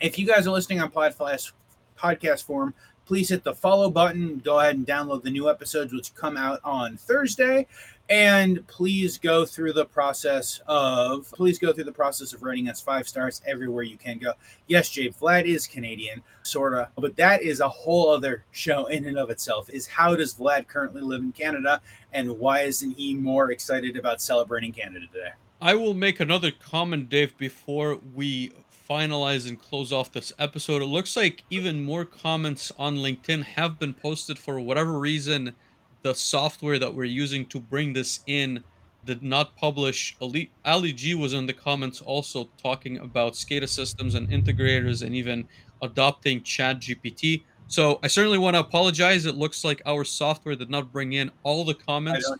if you guys are listening on podcast form, please hit the follow button. Go ahead and download the new episodes, which come out on Thursday. And please go through the process of please go through the process of rating us five stars everywhere you can go. Yes, Jay Vlad is Canadian, sorta, but that is a whole other show in and of itself. Is how does Vlad currently live in Canada, and why isn't he more excited about celebrating Canada today? I will make another comment, Dave, before we finalize and close off this episode. It looks like even more comments on LinkedIn have been posted for whatever reason. The software that we're using to bring this in did not publish. Ali, Ali G was in the comments also talking about SCADA systems and integrators and even adopting Chat GPT. So I certainly want to apologize. It looks like our software did not bring in all the comments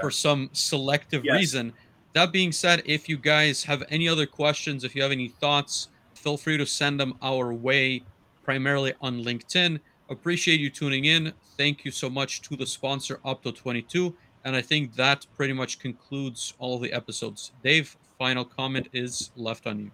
for some selective yes. reason. That being said, if you guys have any other questions, if you have any thoughts, feel free to send them our way, primarily on LinkedIn. Appreciate you tuning in. Thank you so much to the sponsor, Opto22. And I think that pretty much concludes all the episodes. Dave, final comment is left on you.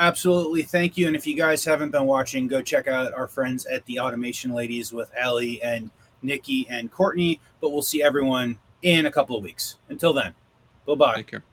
Absolutely. Thank you. And if you guys haven't been watching, go check out our friends at the Automation Ladies with Ali and Nikki and Courtney. But we'll see everyone in a couple of weeks. Until then. Bye bye. Take care.